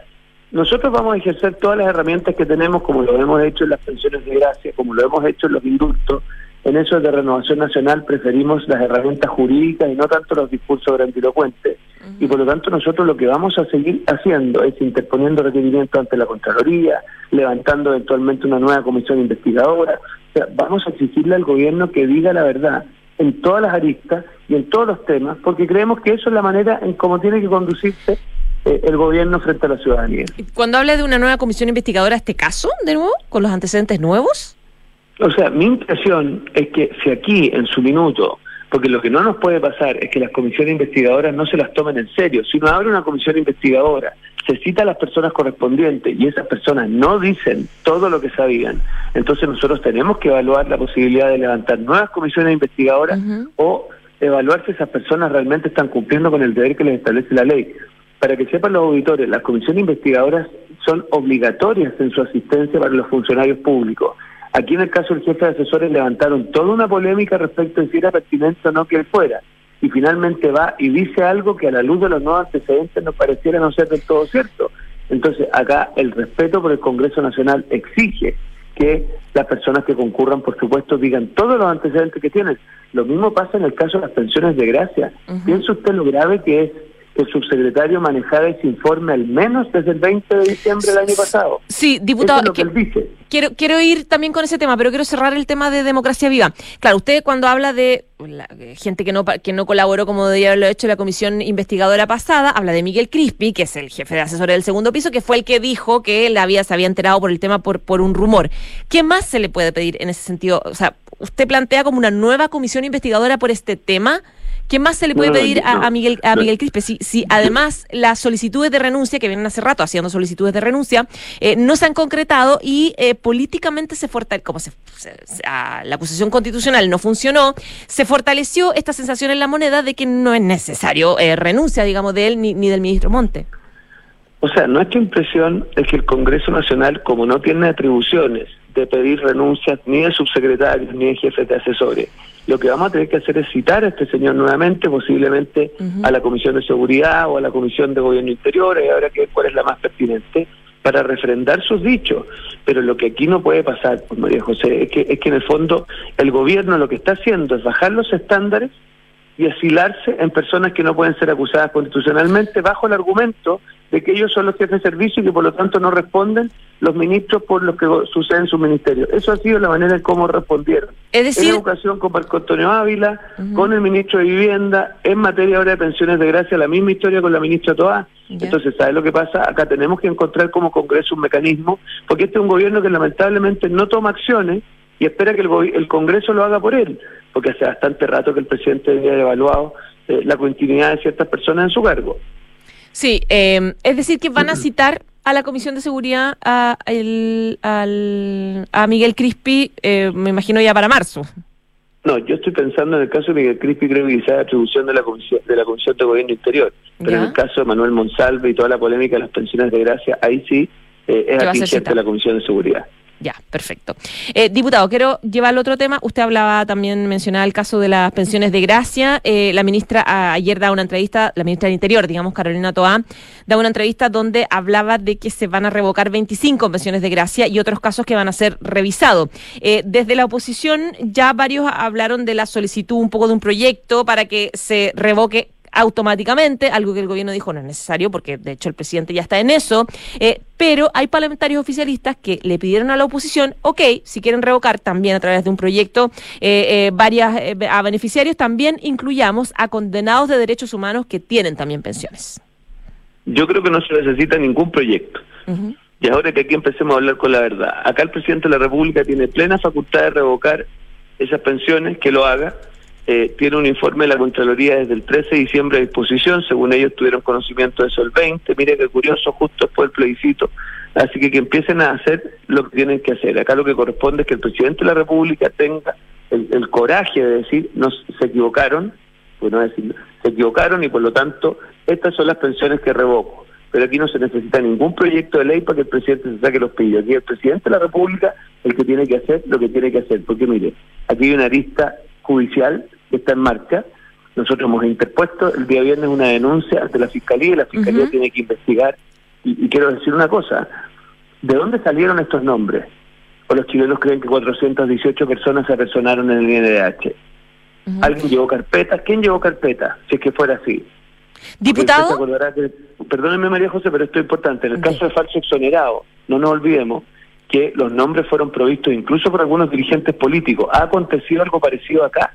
Nosotros vamos a ejercer todas las herramientas que tenemos, como lo hemos hecho en las pensiones de gracia, como lo hemos hecho en los indultos. En eso de renovación nacional preferimos las herramientas jurídicas y no tanto los discursos grandilocuentes. Y por lo tanto nosotros lo que vamos a seguir haciendo es interponiendo requerimientos ante la Contraloría, levantando eventualmente una nueva comisión investigadora. O sea, vamos a exigirle al gobierno que diga la verdad en todas las aristas y en todos los temas, porque creemos que eso es la manera en cómo tiene que conducirse eh, el gobierno frente a la ciudadanía. Cuando habla de una nueva comisión investigadora, ¿este caso, de nuevo, con los antecedentes nuevos? O sea, mi impresión es que si aquí, en su minuto, porque lo que no nos puede pasar es que las comisiones investigadoras no se las tomen en serio. Si uno abre una comisión investigadora, se cita a las personas correspondientes y esas personas no dicen todo lo que sabían, entonces nosotros tenemos que evaluar la posibilidad de levantar nuevas comisiones investigadoras o evaluar si esas personas realmente están cumpliendo con el deber que les establece la ley. Para que sepan los auditores, las comisiones investigadoras son obligatorias en su asistencia para los funcionarios públicos. Aquí en el caso del jefe de asesores levantaron toda una polémica respecto de si era pertinente o no que él fuera. Y finalmente va y dice algo que a la luz de los nuevos antecedentes nos pareciera no ser del todo cierto. Entonces acá el respeto por el Congreso Nacional exige que las personas que concurran, por supuesto, digan todos los antecedentes que tienen. Lo mismo pasa en el caso de las pensiones de gracia. ¿Piensa usted lo grave que es que el subsecretario manejara ese informe al menos desde el 20 de diciembre del año pasado? Sí, diputado, es lo que que- él dice. quiero, quiero ir también con ese tema, pero quiero cerrar el tema de democracia viva. Claro, usted cuando habla de la, eh, gente que no, que no colaboró como debía haberlo hecho la comisión investigadora pasada, habla de Miguel Crispi, que es el jefe de asesores del segundo piso, que fue el que dijo que él había, se había enterado por el tema por, por un rumor. ¿Qué más se le puede pedir en ese sentido? O sea, usted plantea como una nueva comisión investigadora por este tema. ¿Qué más se le puede No, pedir a, Miguel a. Miguel Crispe? Si, si además las solicitudes de renuncia, que vienen hace rato haciendo solicitudes de renuncia, eh, no se han concretado y eh, políticamente se fortaleció, como se, se- se- la acusación constitucional no funcionó, se fortaleció esta sensación en la moneda de que no es necesario eh, renuncia, digamos, de él ni, ni del ministro Monte. O sea, nuestra impresión es que el Congreso Nacional, como no tiene atribuciones de pedir renuncias ni de subsecretarios ni de jefes de asesores, lo que vamos a tener que hacer es citar a este señor nuevamente, posiblemente a la Comisión de Seguridad o a la Comisión de Gobierno Interior, y habrá que ver cuál es la más pertinente, para refrendar sus dichos. Pero lo que aquí no puede pasar, pues, María José, es que, es que en el fondo el gobierno lo que está haciendo es bajar los estándares y asilarse en personas que no pueden ser acusadas constitucionalmente bajo el argumento de que ellos son los jefes de servicio y que por lo tanto no responden los ministros por lo que sucede en su ministerio. Eso ha sido la manera en cómo respondieron. Es En decir, educación con Marco Antonio Ávila, con el ministro de Vivienda, en materia ahora de pensiones de gracia, la misma historia con la ministra Toá. Entonces, ¿sabes lo que pasa? Acá tenemos que encontrar como Congreso un mecanismo, porque este es un gobierno que lamentablemente no toma acciones y espera que el, el Congreso lo haga por él, porque hace bastante rato que el presidente haber evaluado eh, la continuidad de ciertas personas en su cargo. Sí, eh, es decir, que van a citar a la Comisión de Seguridad a, el- al- a Miguel Crispi, eh, me imagino ya para marzo. No, yo estoy pensando en el caso de Miguel Crispi, creo que quizás atribución de la Comisión de la Comisión de Gobierno Interior, pero Ya. en el caso de Manuel Monsalve y toda la polémica de las pensiones de gracia, ahí sí eh, es atingente la Comisión de Seguridad. Ya, perfecto. Eh, diputado, quiero llevar al otro tema. Usted hablaba también, mencionaba el caso de las pensiones de gracia. Eh, la ministra ayer da una entrevista, la ministra del Interior, digamos, Carolina Toá, da una entrevista donde hablaba de que se van a revocar 25 pensiones de gracia y otros casos que van a ser revisados. Eh, desde la oposición ya varios hablaron de la solicitud un poco de un proyecto para que se revoque automáticamente, algo que el gobierno dijo no es necesario porque de hecho el presidente ya está en eso, eh, pero hay parlamentarios oficialistas que le pidieron a la oposición, ok, si quieren revocar también a través de un proyecto eh, eh, varias eh, a beneficiarios, también incluyamos a condenados de derechos humanos que tienen también pensiones. Yo creo que no se necesita ningún proyecto. Y ahora que aquí empecemos a hablar con la verdad. Acá el presidente de la República tiene plena facultad de revocar esas pensiones, que lo haga. Eh, tiene un informe de la Contraloría desde el 13 de diciembre a disposición, según ellos tuvieron conocimiento de eso el 20. Mire qué curioso, justo después del plebiscito. Así que que empiecen a hacer lo que tienen que hacer. Acá lo que corresponde es que el presidente de la República tenga el, coraje de decir, nos se equivocaron, pues no decir, se equivocaron y por lo tanto estas son las pensiones que revoco. Pero aquí no se necesita ningún proyecto de ley para que el presidente se saque los pillos. Aquí el presidente de la República el que tiene que hacer lo que tiene que hacer. Porque mire, aquí hay una lista judicial está en marcha. Nosotros hemos interpuesto el día viernes una denuncia ante la Fiscalía y la Fiscalía tiene que investigar. Y, y quiero decir una cosa, ¿de dónde salieron estos nombres? ¿O los chilenos creen que 418 personas se personaron en el INDH? ¿Alguien llevó carpeta? ¿Quién llevó carpeta? Si es que fuera así. Diputado, que- perdóneme María José, pero esto es importante. En el caso de falso exonerado, no nos olvidemos que los nombres fueron provistos incluso por algunos dirigentes políticos. Ha acontecido algo parecido acá.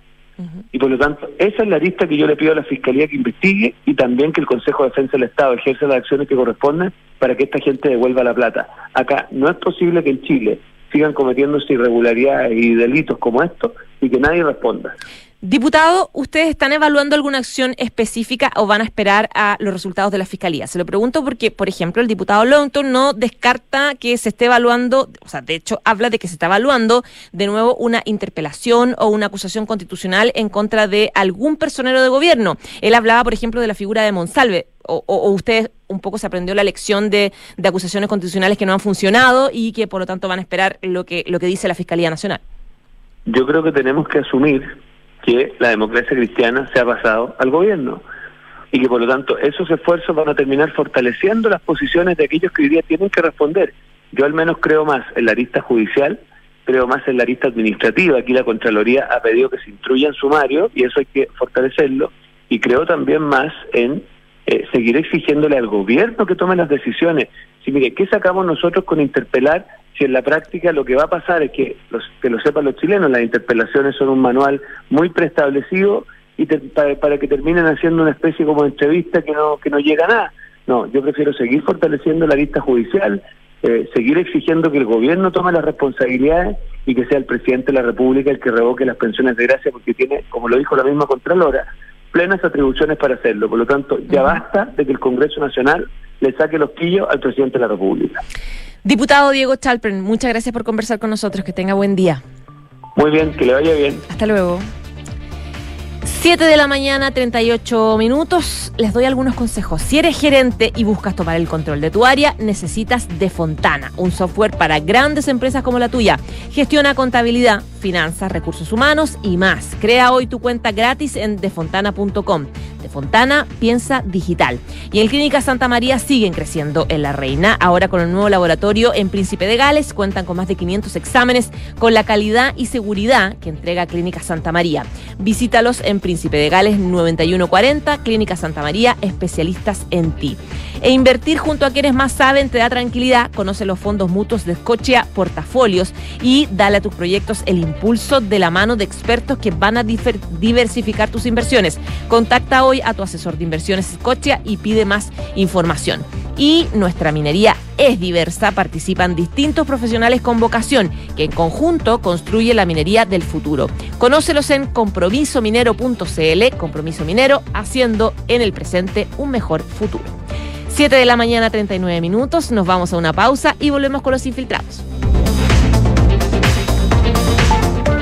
Y por lo tanto, esa es la lista que yo le pido a la Fiscalía que investigue y también que el Consejo de Defensa del Estado ejerza las acciones que corresponden para que esta gente devuelva la plata. Acá no es posible que en Chile sigan cometiéndose irregularidades y delitos como estos y que nadie responda. Diputado, ¿ustedes están evaluando alguna acción específica o van a esperar a los resultados de la Fiscalía? Se lo pregunto porque, por ejemplo, el diputado Longton no descarta que se esté evaluando, o sea, de hecho habla de que se está evaluando de nuevo una interpelación o una acusación constitucional en contra de algún personero de gobierno. Él hablaba, por ejemplo, de la figura de Monsalve. O, o, o usted un poco se aprendió la lección de, de acusaciones constitucionales que no han funcionado y que por lo tanto van a esperar lo que, lo que dice la Fiscalía Nacional. Yo creo que tenemos que asumir que la democracia cristiana se ha pasado al gobierno y que por lo tanto esos esfuerzos van a terminar fortaleciendo las posiciones de aquellos que hoy día tienen que responder. Yo al menos creo más en la arista judicial, creo más en la arista administrativa. Aquí la Contraloría ha pedido que se instruya en sumario y eso hay que fortalecerlo. Y creo también más en eh, seguir exigiéndole al gobierno que tome las decisiones. Si mire, ¿qué sacamos nosotros con interpelar si en la práctica lo que va a pasar es que, los, que lo sepan los chilenos, las interpelaciones son un manual muy preestablecido y te- para, para que terminen haciendo una especie como de entrevista que no, que no llega a nada? No, yo prefiero seguir fortaleciendo la lista judicial, eh, seguir exigiendo que el gobierno tome las responsabilidades y que sea el presidente de la República el que revoque las pensiones de gracia porque tiene, como lo dijo la misma Contralora, plenas atribuciones para hacerlo. Por lo tanto, ya basta de que el Congreso Nacional le saque los quillos al presidente de la República. Diputado Diego Chalpern, muchas gracias por conversar con nosotros. Que tenga buen día. Muy bien, que le vaya bien. Hasta luego. 7 de la mañana, 38 minutos. Les doy algunos consejos. Si eres gerente y buscas tomar el control de tu área, necesitas De Fontana, un software para grandes empresas como la tuya. Gestiona contabilidad, finanzas, recursos humanos y más. Crea hoy tu cuenta gratis en defontana.com. Fontana piensa digital. Y en Clínica Santa María siguen creciendo en La Reina. Ahora con el nuevo laboratorio en Príncipe de Gales cuentan con más de 500 exámenes con la calidad y seguridad que entrega Clínica Santa María. Visítalos en Príncipe de Gales 9140, Clínica Santa María, especialistas en ti. E invertir junto a quienes más saben te da tranquilidad. Conoce los fondos mutuos de Scotia Portafolios y dale a tus proyectos el impulso de la mano de expertos que van a diversificar tus inversiones. Contacta hoy a tu asesor de inversiones Scotia y pide más información. Y nuestra minería es diversa, participan distintos profesionales con vocación que en conjunto construye la minería del futuro. Conócelos en compromisominero.cl, compromiso minero, haciendo en el presente un mejor futuro. 7 de la mañana, 39 minutos, nos vamos a una pausa y volvemos con los infiltrados.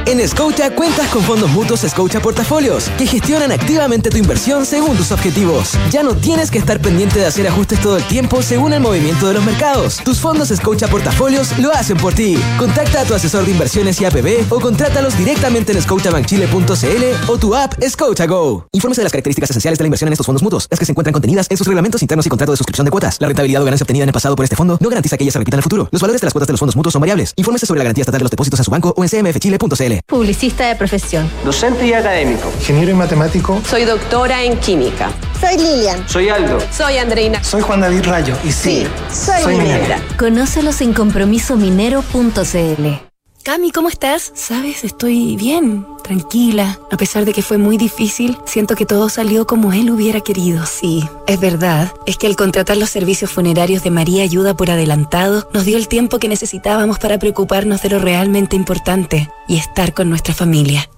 En Scotia cuentas con fondos mutuos Scotia Portafolios que gestionan activamente tu inversión según tus objetivos. Ya no tienes que estar pendiente de hacer ajustes todo el tiempo según el movimiento de los mercados. Tus fondos Scotia Portafolios lo hacen por ti. Contacta a tu asesor de inversiones y APB o contrátalos directamente en scotiabankchile.cl o tu app Scotia Go. Infórmese de las características esenciales de la inversión en estos fondos mutuos, las que se encuentran contenidas en sus reglamentos internos y contrato de suscripción de cuotas. La rentabilidad o ganancia obtenida en el pasado por este fondo no garantiza que ella se repita en el futuro. Los valores de las cuotas de los fondos mutuos son variables. Infórmese sobre la garantía estatal de los depósitos a su banco o en cmfchile.cl. Publicista de profesión. Docente y académico. Ingeniero y matemático. Soy doctora en química. Soy Lilian. Soy Aldo. Soy Andreina. Soy Juan David Rayo. Y sí, soy, soy minera. minera. Conócelos en compromisominero.cl. Cami, ¿cómo estás? Sabes, estoy bien, tranquila. A pesar de que fue muy difícil, siento que todo salió como él hubiera querido. Sí, es verdad. Es que al contratar los servicios funerarios de María Ayuda por adelantado, nos dio el tiempo que necesitábamos para preocuparnos de lo realmente importante y estar con nuestra familia.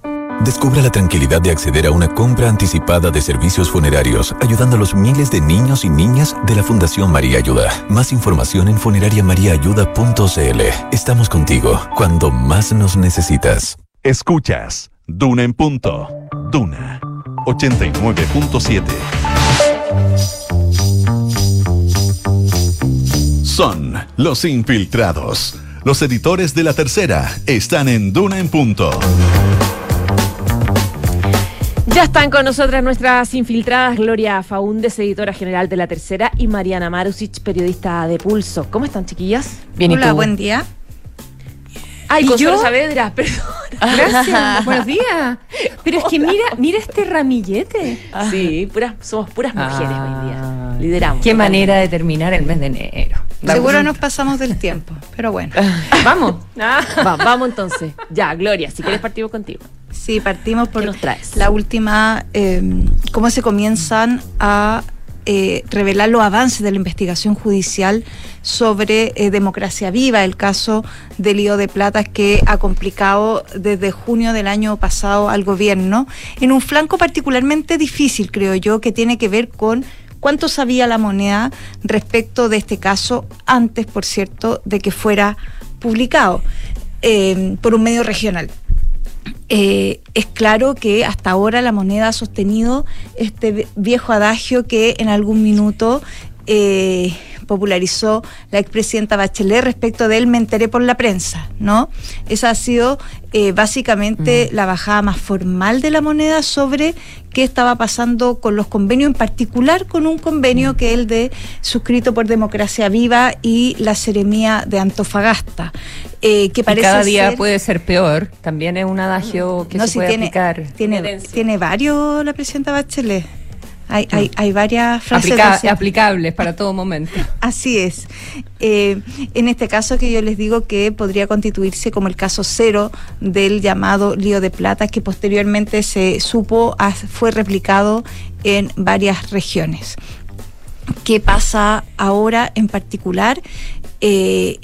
Descubra la tranquilidad de acceder a una compra anticipada de servicios funerarios, ayudando a los miles de niños y niñas de la Fundación María Ayuda. Más información en funerariamariaayuda.cl. Estamos contigo cuando más nos necesitas. Escuchas Duna en punto. Duna 89.7. Son los infiltrados. Los editores de la tercera están en Duna en punto. Ya están con nosotras nuestras infiltradas Gloria Faúndes, editora general de La Tercera, y Mariana Marusic, periodista de Pulso. ¿Cómo están, chiquillas? Bien, Hola, buen día. Ay, ¿Y Consuelo yo? Saavedra, perdón. Gracias. Buenos días. Pero es que mira, mira este ramillete. Sí, puras, somos puras mujeres hoy día. Lideramos. Qué manera de terminar el mes de enero. Seguro nos pasamos del tiempo, pero bueno. Vamos. Va, vamos entonces. Ya, Gloria, si quieres partimos contigo. Sí, partimos por la última, eh, cómo se comienzan a eh, revelar los avances de la investigación judicial sobre eh, democracia viva, el caso del lío de plata que ha complicado desde junio del año pasado al gobierno, en un flanco particularmente difícil, creo yo, que tiene que ver con cuánto sabía la moneda respecto de este caso antes, por cierto, de que fuera publicado eh, por un medio regional. Eh, es claro que hasta ahora la moneda ha sostenido este viejo adagio que en algún minuto eh, popularizó la expresidenta Bachelet respecto de él me enteré por la prensa, ¿no? Esa ha sido eh, básicamente mm. la bajada más formal de la moneda sobre qué estaba pasando con los convenios, en particular con un convenio mm. que es el de suscrito por Democracia Viva y la Seremía de Antofagasta. Eh, que parece y cada día ser, puede ser peor. También es un adagio que no, se si puede tiene, aplicar. Tiene, tiene varios la presidenta Bachelet. Hay, hay, hay, varias frases Aplica aplicables para todo momento. Así es. Eh, en este caso que yo les digo que podría constituirse como el caso cero del llamado lío de plata, que posteriormente se supo fue replicado en varias regiones. ¿Qué pasa ahora en particular? Eh,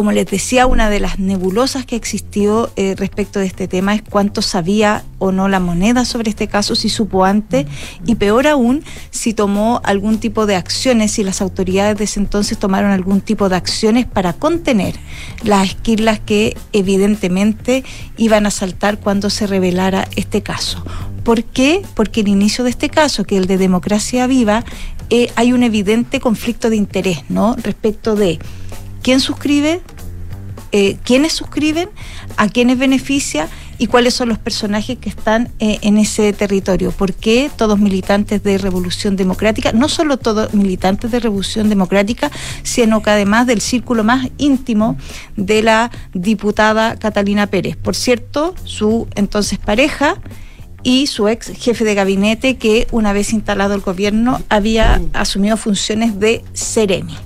como les decía, una de las nebulosas que existió eh, respecto de este tema es cuánto sabía o no la moneda sobre este caso, si supo antes, y peor aún, si tomó algún tipo de acciones, si las autoridades de ese entonces tomaron algún tipo de acciones para contener las esquirlas que evidentemente iban a saltar cuando se revelara este caso. ¿Por qué? Porque el inicio de este caso, que el de democracia viva, eh, hay un evidente conflicto de interés, ¿no? Respecto de quién suscribe, eh, quiénes suscriben, a quiénes beneficia y cuáles son los personajes que están eh, en ese territorio. ¿Por qué todos militantes de Revolución Democrática? No solo todos militantes de Revolución Democrática, sino que además del círculo más íntimo de la diputada Catalina Pérez. Por cierto, su entonces pareja y su ex jefe de gabinete que una vez instalado el gobierno había asumido funciones de Ceremi.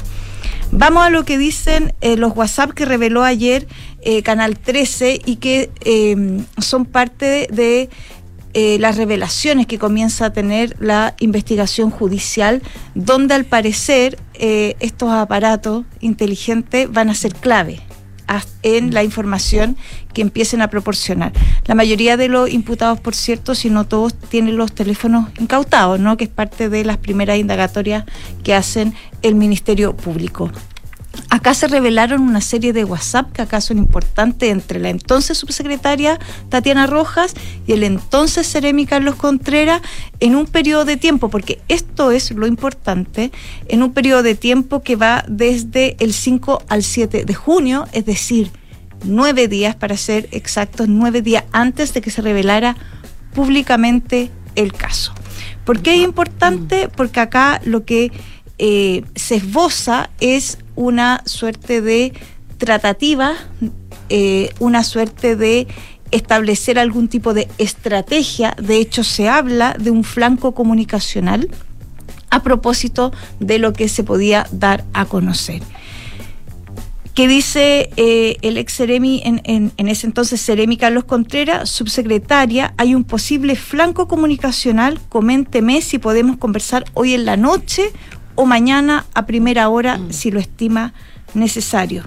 Vamos a lo que dicen eh, los WhatsApp que reveló ayer eh, Canal 13 y que eh, son parte de, las revelaciones que comienza a tener la investigación judicial, donde al parecer estos aparatos inteligentes van a ser clave en la información que empiecen a proporcionar. La mayoría de los imputados, por cierto, si no todos, tienen los teléfonos incautados, ¿no? que es parte de las primeras indagatorias que hacen el Ministerio Público. Acá se revelaron una serie de WhatsApp que acá son importantes entre la entonces subsecretaria Tatiana Rojas y el entonces Seremi Carlos Contreras en un periodo de tiempo, porque esto es lo importante, en un periodo de tiempo que va desde el 5 al 7 de junio, es decir, nueve días para ser exactos, nueve días antes de que se revelara públicamente el caso. ¿Por qué es importante? Porque acá lo que eh, se esboza es una suerte de tratativa, eh, una suerte de establecer algún tipo de estrategia. De hecho, se habla de un flanco comunicacional a propósito de lo que se podía dar a conocer. ¿Qué dice eh, el ex Ceremi, en, en, ese entonces Ceremi Carlos Contreras, subsecretaria, hay un posible flanco comunicacional, coménteme si podemos conversar hoy en la noche o mañana a primera hora mm. si lo estima necesario.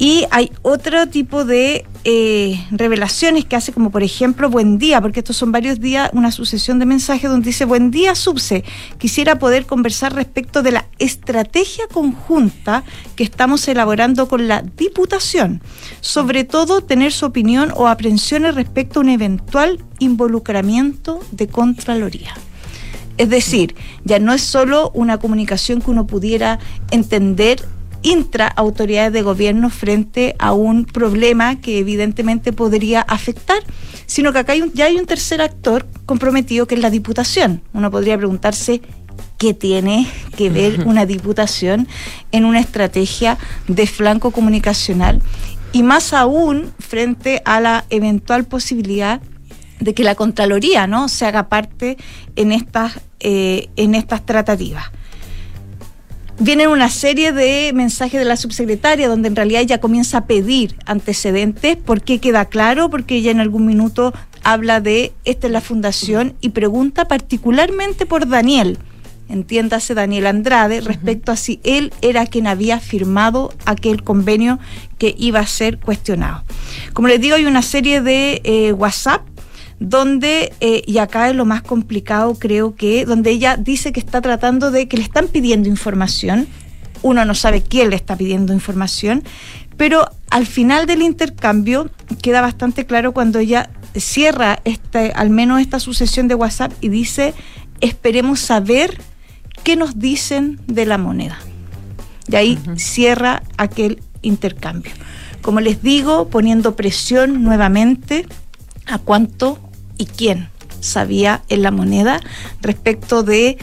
Y hay otro tipo de eh, revelaciones que hace, como por ejemplo, buen día, porque estos son varios días, una sucesión de mensajes donde dice, buen día, Subse, quisiera poder conversar respecto de la estrategia conjunta que estamos elaborando con la Diputación, sobre todo tener su opinión o aprensiones respecto a un eventual involucramiento de Contraloría. Es decir, ya no es solo una comunicación que uno pudiera entender intra autoridades de gobierno frente a un problema que evidentemente podría afectar, sino que acá ya hay un tercer actor comprometido que es la Diputación. Uno podría preguntarse qué tiene que ver una Diputación en una estrategia de flanco comunicacional y más aún frente a la eventual posibilidad de que la Contraloría ¿no? se haga parte en estas, eh, en estas tratativas. Vienen una serie de mensajes de la subsecretaria donde en realidad ella comienza a pedir antecedentes. ¿Por qué queda claro? Porque ella en algún minuto habla de esta es la fundación y pregunta particularmente por Daniel, entiéndase Daniel Andrade, respecto a si él era quien había firmado aquel convenio que iba a ser cuestionado. Como les digo, hay una serie de eh, WhatsApp donde, eh, y acá es lo más complicado creo que, donde ella dice que está tratando de que le están pidiendo información, uno no sabe quién le está pidiendo información, pero al final del intercambio queda bastante claro cuando ella cierra este, al menos esta sucesión de WhatsApp y dice, esperemos saber qué nos dicen de la moneda. De ahí cierra aquel intercambio. Como les digo, poniendo presión nuevamente a cuánto y quién sabía en la moneda respecto de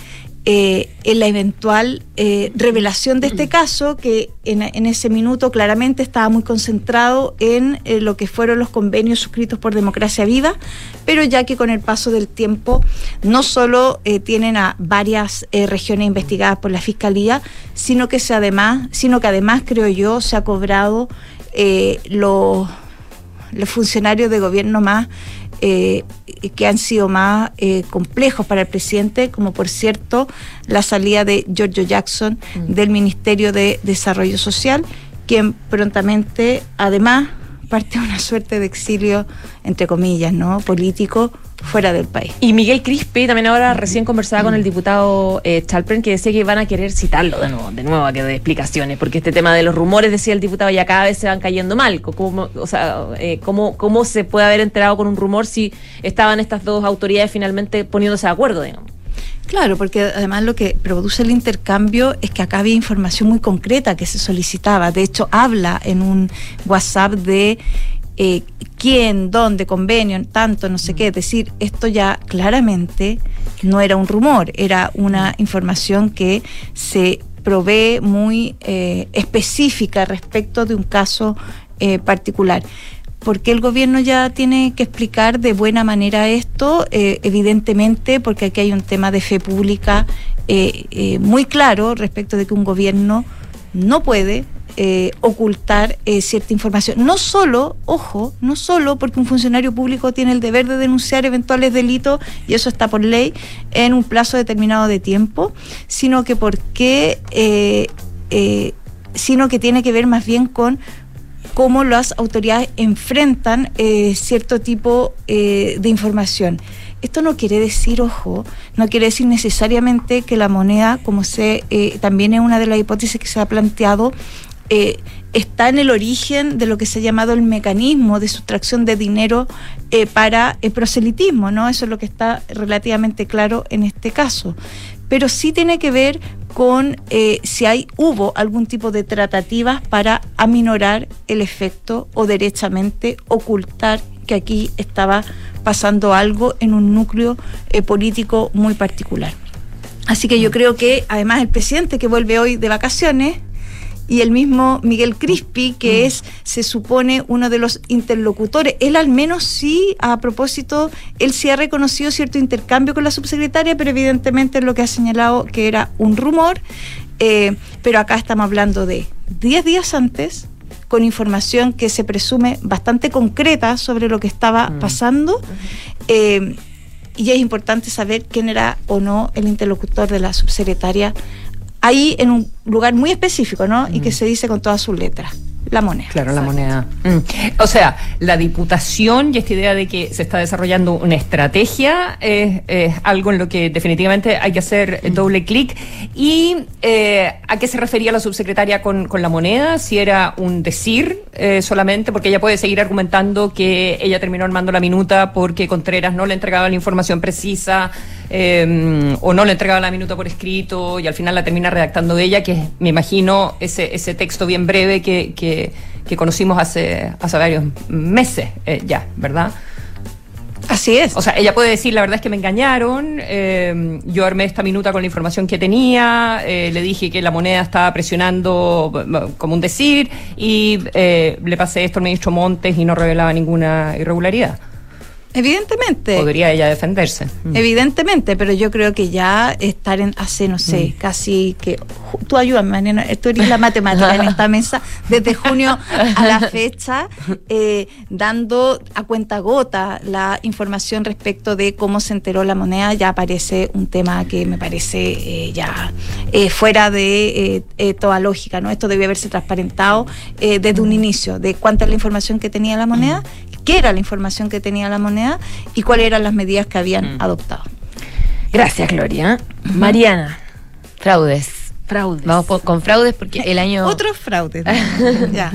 eh, en la eventual eh, revelación de este caso, que en, ese minuto claramente estaba muy concentrado en eh, lo que fueron los convenios suscritos por Democracia Viva, pero ya que con el paso del tiempo no solo tienen a varias regiones investigadas por la Fiscalía, sino que, se además, sino que además, creo yo, se ha cobrado los, los funcionarios de gobierno más eh, que han sido más eh, complejos para el presidente, como por cierto la salida de Giorgio Jackson mm. del Ministerio de Desarrollo Social quien prontamente, además, parte una suerte de exilio, entre comillas, ¿no? Político fuera del país. Y Miguel Crispi también ahora recién conversaba con el diputado eh, Chalpern que decía que van a querer citarlo de nuevo, de nuevo a que dé explicaciones, porque este tema de los rumores, decía el diputado, ya cada vez se van cayendo mal. ¿Cómo, o sea, eh, ¿cómo, ¿cómo se puede haber enterado con un rumor si estaban estas dos autoridades finalmente poniéndose de acuerdo, digamos? Claro, porque además lo que produce el intercambio es que acá había información muy concreta que se solicitaba. De hecho, habla en un WhatsApp de eh, quién, dónde, convenio, tanto, no sé qué. Es decir, esto ya claramente no era un rumor, era una información que se provee muy eh, específica respecto de un caso eh, particular. ¿Por qué el gobierno ya tiene que explicar de buena manera esto? Eh, evidentemente, porque aquí hay un tema de fe pública muy claro respecto de que un gobierno no puede eh, ocultar eh, cierta información. No solo, ojo, no solo porque un funcionario público tiene el deber de denunciar eventuales delitos, y eso está por ley, en un plazo determinado de tiempo, sino que porque, eh, sino que tiene que ver más bien con cómo las autoridades enfrentan cierto tipo de información. Esto no quiere decir, ojo, no quiere decir necesariamente que la moneda, como se también es una de las hipótesis que se ha planteado, eh, está en el origen de lo que se ha llamado el mecanismo de sustracción de dinero eh, para el proselitismo, ¿no? Eso es lo que está relativamente claro en este caso. Pero sí tiene que ver con eh, si hay, hubo algún tipo de tratativas para aminorar el efecto o derechamente ocultar que aquí estaba pasando algo en un núcleo político muy particular. Así que yo creo que además el presidente que vuelve hoy de vacaciones y el mismo Miguel Crispi, que es, se supone, uno de los interlocutores. Él al menos sí, a propósito, él sí ha reconocido cierto intercambio con la subsecretaria, pero evidentemente es lo que ha señalado que era un rumor. Eh, pero acá estamos hablando de 10 días antes, con información que se presume bastante concreta sobre lo que estaba pasando. Eh, y es importante saber quién era o no el interlocutor de la subsecretaria ahí en un lugar muy específico, ¿no? Y que se dice con todas sus letras. La moneda. Claro, la moneda. Mm. O sea, la diputación y esta idea de que se está desarrollando una estrategia es, es algo en lo que definitivamente hay que hacer doble clic. ¿Y eh, a qué se refería la subsecretaria con, con la moneda? Si era un decir eh, solamente, porque ella puede seguir argumentando que ella terminó armando la minuta porque Contreras no le entregaba la información precisa eh, o no le entregaba la minuta por escrito y al final la termina redactando ella, que es, me imagino ese, ese texto bien breve que, que, que conocimos hace, hace varios meses eh, ya, ¿verdad? Así es. O sea, ella puede decir, la verdad es que me engañaron, eh, yo armé esta minuta con la información que tenía, eh, le dije que la moneda estaba presionando como un decir y eh, le pasé esto al ministro Montes y no revelaba ninguna irregularidad. Evidentemente. Podría ella defenderse. Mm. Evidentemente, pero yo creo que ya estar en hace, no sé, Mm. casi que. Tú ayúdame, Mariana, tú eres la matemática en esta mesa, desde junio a la fecha, eh, dando a cuenta gota la información respecto de cómo se enteró la moneda, ya aparece un tema que me parece eh, ya eh, fuera de eh, toda lógica, ¿no? Esto debe haberse transparentado eh, desde un inicio, de cuánta es la información que tenía la moneda, qué era la información que tenía la moneda y cuáles eran las medidas que habían adoptado. Gracias, Gloria. Mariana. Fraudes. Fraudes. Vamos con fraudes porque el año... Otros fraudes. ya.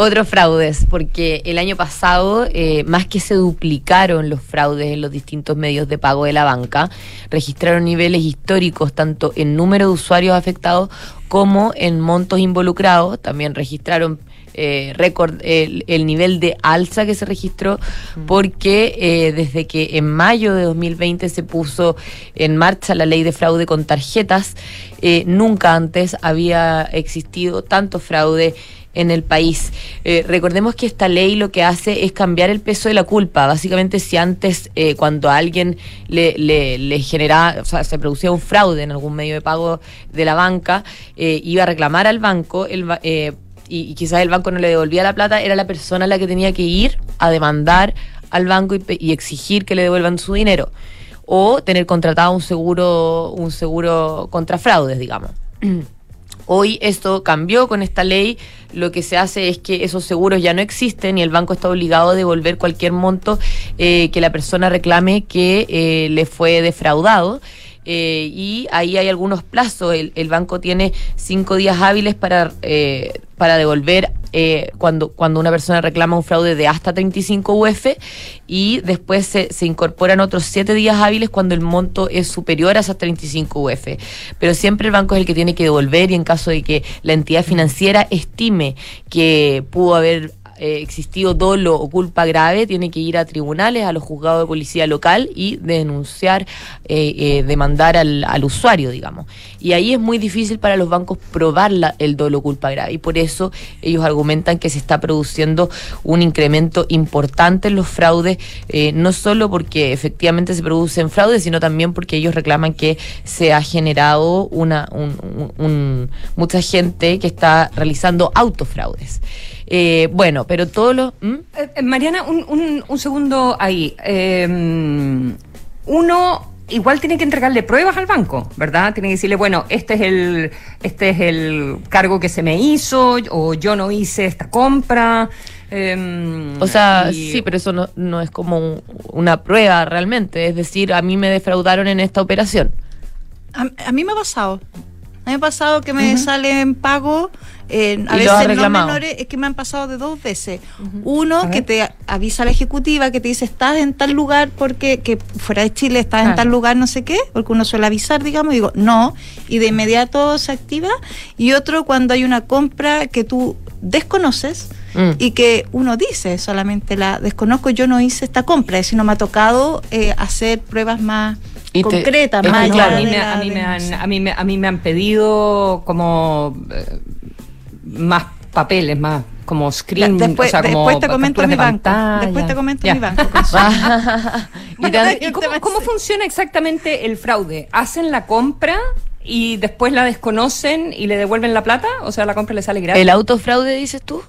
Otros fraudes, porque el año pasado, eh, más que se duplicaron los fraudes en los distintos medios de pago de la banca, registraron niveles históricos tanto en número de usuarios afectados como en montos involucrados. También registraron eh, récord el, el nivel de alza que se registró porque eh, desde que en mayo de 2020 se puso en marcha la ley de fraude con tarjetas, eh, nunca antes había existido tanto fraude en el país. Eh, recordemos que esta ley lo que hace es cambiar el peso de la culpa. Básicamente, si antes, eh, cuando a alguien le, le, le generaba, o sea, se producía un fraude en algún medio de pago de la banca, eh, iba a reclamar al banco, el, eh, y, y quizás el banco no le devolvía la plata, era la persona la que tenía que ir a demandar al banco y, exigir que le devuelvan su dinero. O tener contratado un seguro, un seguro contra fraudes, digamos. Hoy esto cambió con esta ley. Lo que se hace es que esos seguros ya no existen y el banco está obligado a devolver cualquier monto eh, que la persona reclame que eh, le fue defraudado. Eh, y ahí hay algunos plazos. El, el banco tiene cinco días hábiles para, eh, para devolver eh, cuando, cuando una persona reclama un fraude de hasta 35 UF y después se, se incorporan otros siete días hábiles cuando el monto es superior a esas 35 UF. Pero siempre el banco es el que tiene que devolver y en caso de que la entidad financiera estime que pudo haber eh, existido dolo o culpa grave, tiene que ir a tribunales, a los juzgados de policía local y denunciar, eh, eh, demandar al, al usuario, digamos. Y ahí es muy difícil para los bancos probar la- el dolo o culpa grave. Y por eso ellos argumentan que se está produciendo un incremento importante en los fraudes, no solo porque efectivamente se producen fraudes, sino también porque ellos reclaman que se ha generado una un- un- un- mucha gente que está realizando autofraudes. Eh, bueno, pero todo lo... ¿Mm? Eh, eh, Mariana, un, un- un segundo ahí. Eh, uno igual tiene que entregarle pruebas al banco, ¿verdad? Tiene que decirle, bueno, este es el, este es el cargo que se me hizo, o yo no hice esta compra. eh, O sea, y- sí, pero eso no, no es como un- una prueba realmente. Es decir, a mí me defraudaron en esta operación. A, a mí me ha pasado. A mí me ha pasado que me salen pago, eh, a ¿Y lo has veces no menores, es que me han pasado de dos veces. Uno, que te avisa la ejecutiva, que te dice, estás en tal lugar porque, que fuera de Chile, estás en tal lugar, no sé qué, porque uno suele avisar, digamos, y digo, no, y de inmediato se activa. Y otro, cuando hay una compra que tú desconoces, Mm. y que uno dice solamente la desconozco, yo no hice esta compra, sino me ha tocado eh, hacer pruebas más Y te- más claro, a mí, me, la a, mí me han, a, mí me, a mí me han pedido como eh, más papeles, más como screen, Después, o sea, como después te comento mi de banco. pantalla. Después te comento Ya. mi banco. ¿Y cómo, cómo funciona exactamente el fraude? ¿Hacen la compra y después la desconocen y le devuelven la plata? O sea, la compra le sale gratis. ¿El autofraude dices tú?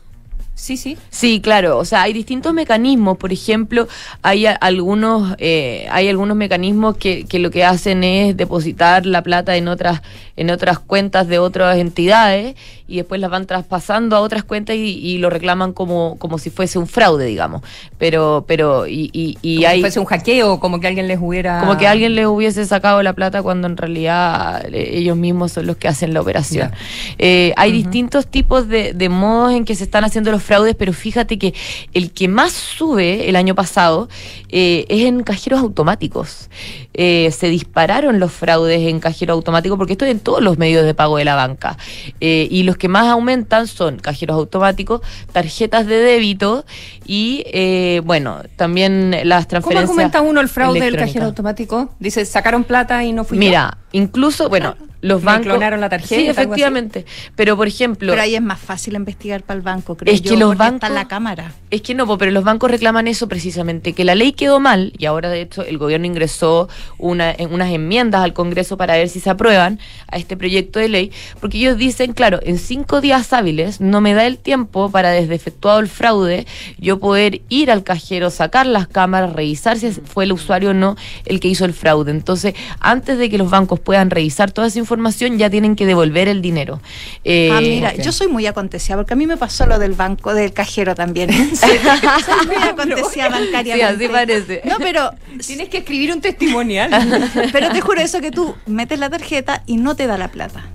Sí, sí. Sí, claro. O sea, hay distintos mecanismos. Por ejemplo, hay a- algunos, eh, hay algunos mecanismos que, que lo que hacen es depositar la plata en otras, en otras cuentas de otras entidades y después las van traspasando a otras cuentas y, y lo reclaman como, como si fuese un fraude, digamos. Pero, pero, y, y, y Como hay. si fuese un hackeo, como que alguien les hubiera... Como que alguien les hubiese sacado la plata cuando en realidad eh, ellos mismos son los que hacen la operación. Eh, hay distintos tipos de, de modos en que se están haciendo los fraudes, pero fíjate que el que más sube el año pasado eh, es en cajeros automáticos. Eh, se dispararon los fraudes en cajeros automáticos porque esto es en todos los medios de pago de la banca. Eh, y los que más aumentan son cajeros automáticos, tarjetas de débito y, eh, bueno, también las ¿Cómo transferencias. argumenta uno el fraude del cajero automático? Dice, sacaron plata y no fui yo. Mira, incluso, bueno, los Me bancos. clonaron la tarjeta, Sí, efectivamente. Pero, por ejemplo. Pero ahí es más fácil investigar para el banco, creo Es yo, que los bancos- la cámara. Es que no, pero los bancos reclaman eso precisamente, que la ley quedó mal y ahora de hecho el gobierno ingresó una, en unas enmiendas al Congreso para ver si se aprueban a este proyecto de ley, porque ellos dicen, claro, en cinco días hábiles no me da el tiempo para desde efectuado el fraude yo poder ir al cajero, sacar las cámaras, revisar si fue el usuario o no el que hizo el fraude. Entonces, antes de que los bancos puedan revisar toda esa información, ya tienen que devolver el dinero. Eh, ah, mira, yo soy muy acontecida, porque a mí me pasó lo del banco, del cajero también. Sí, soy muy acontecida bancariamente. Sí, así parece. No, pero Tienes que escribir un testimonial. Pero te juro eso que tú metes la tarjeta y no te da la plata.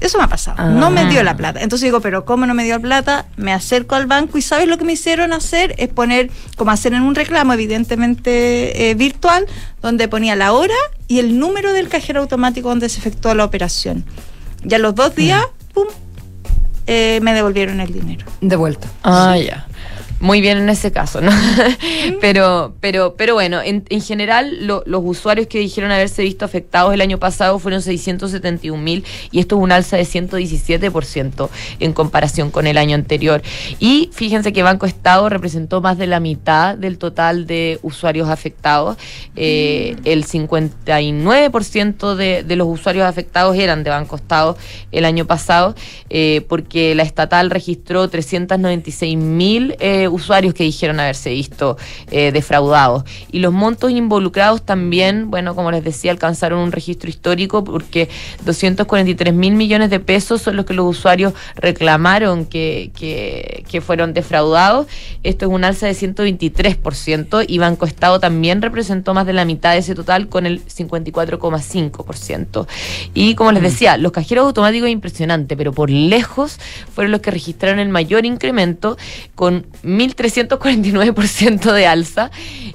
Eso me ha pasado. No me Ah. dio la plata. Entonces digo, pero ¿cómo no me dio la plata? Me acerco al banco y ¿sabes lo que me hicieron hacer? Es poner, como hacer en un reclamo, evidentemente eh, virtual, donde ponía la hora y el número del cajero automático donde se efectuó la operación. Y a los dos días, pum, eh, me devolvieron el dinero. De vuelta. Ah, ya. Muy bien en ese caso, ¿no? pero, pero, pero bueno, en, en general lo- los usuarios que dijeron haberse visto afectados el año pasado fueron 671 mil y esto es un alza de 117% en comparación con el año anterior. Y fíjense que Banco Estado representó más de la mitad del total de usuarios afectados. Eh, el 59% de, de los usuarios afectados eran de Banco Estado el año pasado, eh, porque la estatal registró 396 mil eh, usuarios que dijeron haberse visto eh, defraudados. Y los montos involucrados también, bueno, como les decía, alcanzaron un registro histórico porque 243 mil millones de pesos son los que los usuarios reclamaron que, que, que fueron defraudados. Esto es un alza de 123% y Banco Estado también representó más de la mitad de ese total con el 54,5%. Y como les decía, los cajeros automáticos es impresionante, pero por lejos fueron los que registraron el mayor incremento con 1.349% de alza,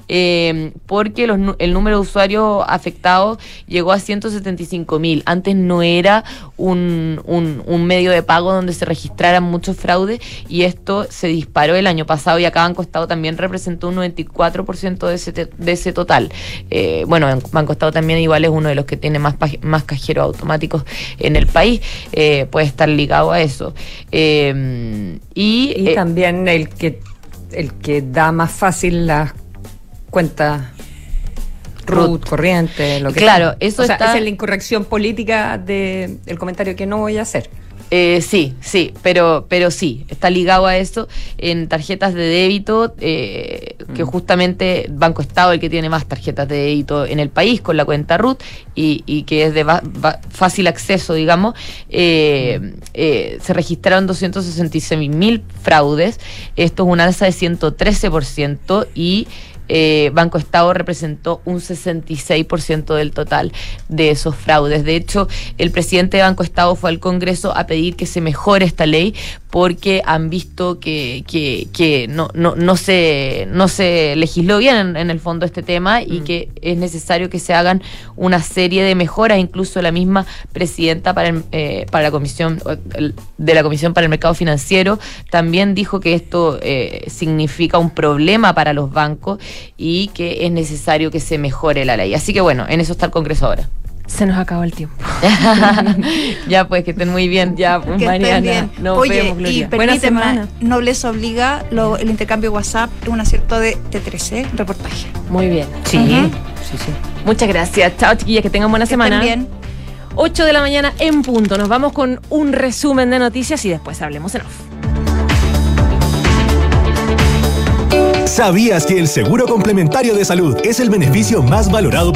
eh, porque los el número de usuarios afectados llegó a 175 mil. Antes no era un, un- un medio de pago donde se registraran muchos fraudes y esto se disparó el año pasado y acá Banco Estado también representó un 94% de ese, de ese total. Eh, bueno, Banco Estado también igual es uno de los que tiene más, más cajeros automáticos en el país, eh, puede estar ligado a eso. Y Y eh, también el que el que da más fácil las cuentas root, corriente, lo que Claro, sea. eso o sea, está- esa es la incorrección política del comentario que no voy a hacer. Eh, sí, sí, pero, pero sí, está ligado a eso en tarjetas de débito, eh, que justamente Banco Estado el que tiene más tarjetas de débito en el país con la cuenta RUT y, y que es de va- va- fácil acceso, digamos, eh, eh, se registraron 266 mil fraudes, esto es un alza de 113% y eh, Banco Estado representó un 66% del total de esos fraudes. De hecho, el presidente de Banco Estado fue al Congreso a pedir que se mejore esta ley porque han visto que, que, que no, no, no, se, no se legisló bien en, en el fondo este tema y que es necesario que se hagan una serie de mejoras. Incluso la misma presidenta para, el, eh, para la comisión de la Comisión para el Mercado Financiero también dijo que esto eh, significa un problema para los bancos y que es necesario que se mejore la ley. Así que bueno, en eso está el Congreso ahora. Se nos acabó el tiempo. ya pues, que estén muy bien. Ya, pues, Que estén Mariana. bien. Nos Oye, vemos, Gloria. y permíteme, semana. Nobleza Obliga, lo- el intercambio WhatsApp, un acierto de T13, reportaje. Muy bien. Sí, sí, sí. Muchas gracias. Chao, chiquillas, que tengan buena Que semana. estén bien. 8 de la mañana en punto. Nos vamos con un resumen de noticias y después hablemos en off. ¿Sabías que el seguro complementario de salud es el beneficio más valorado por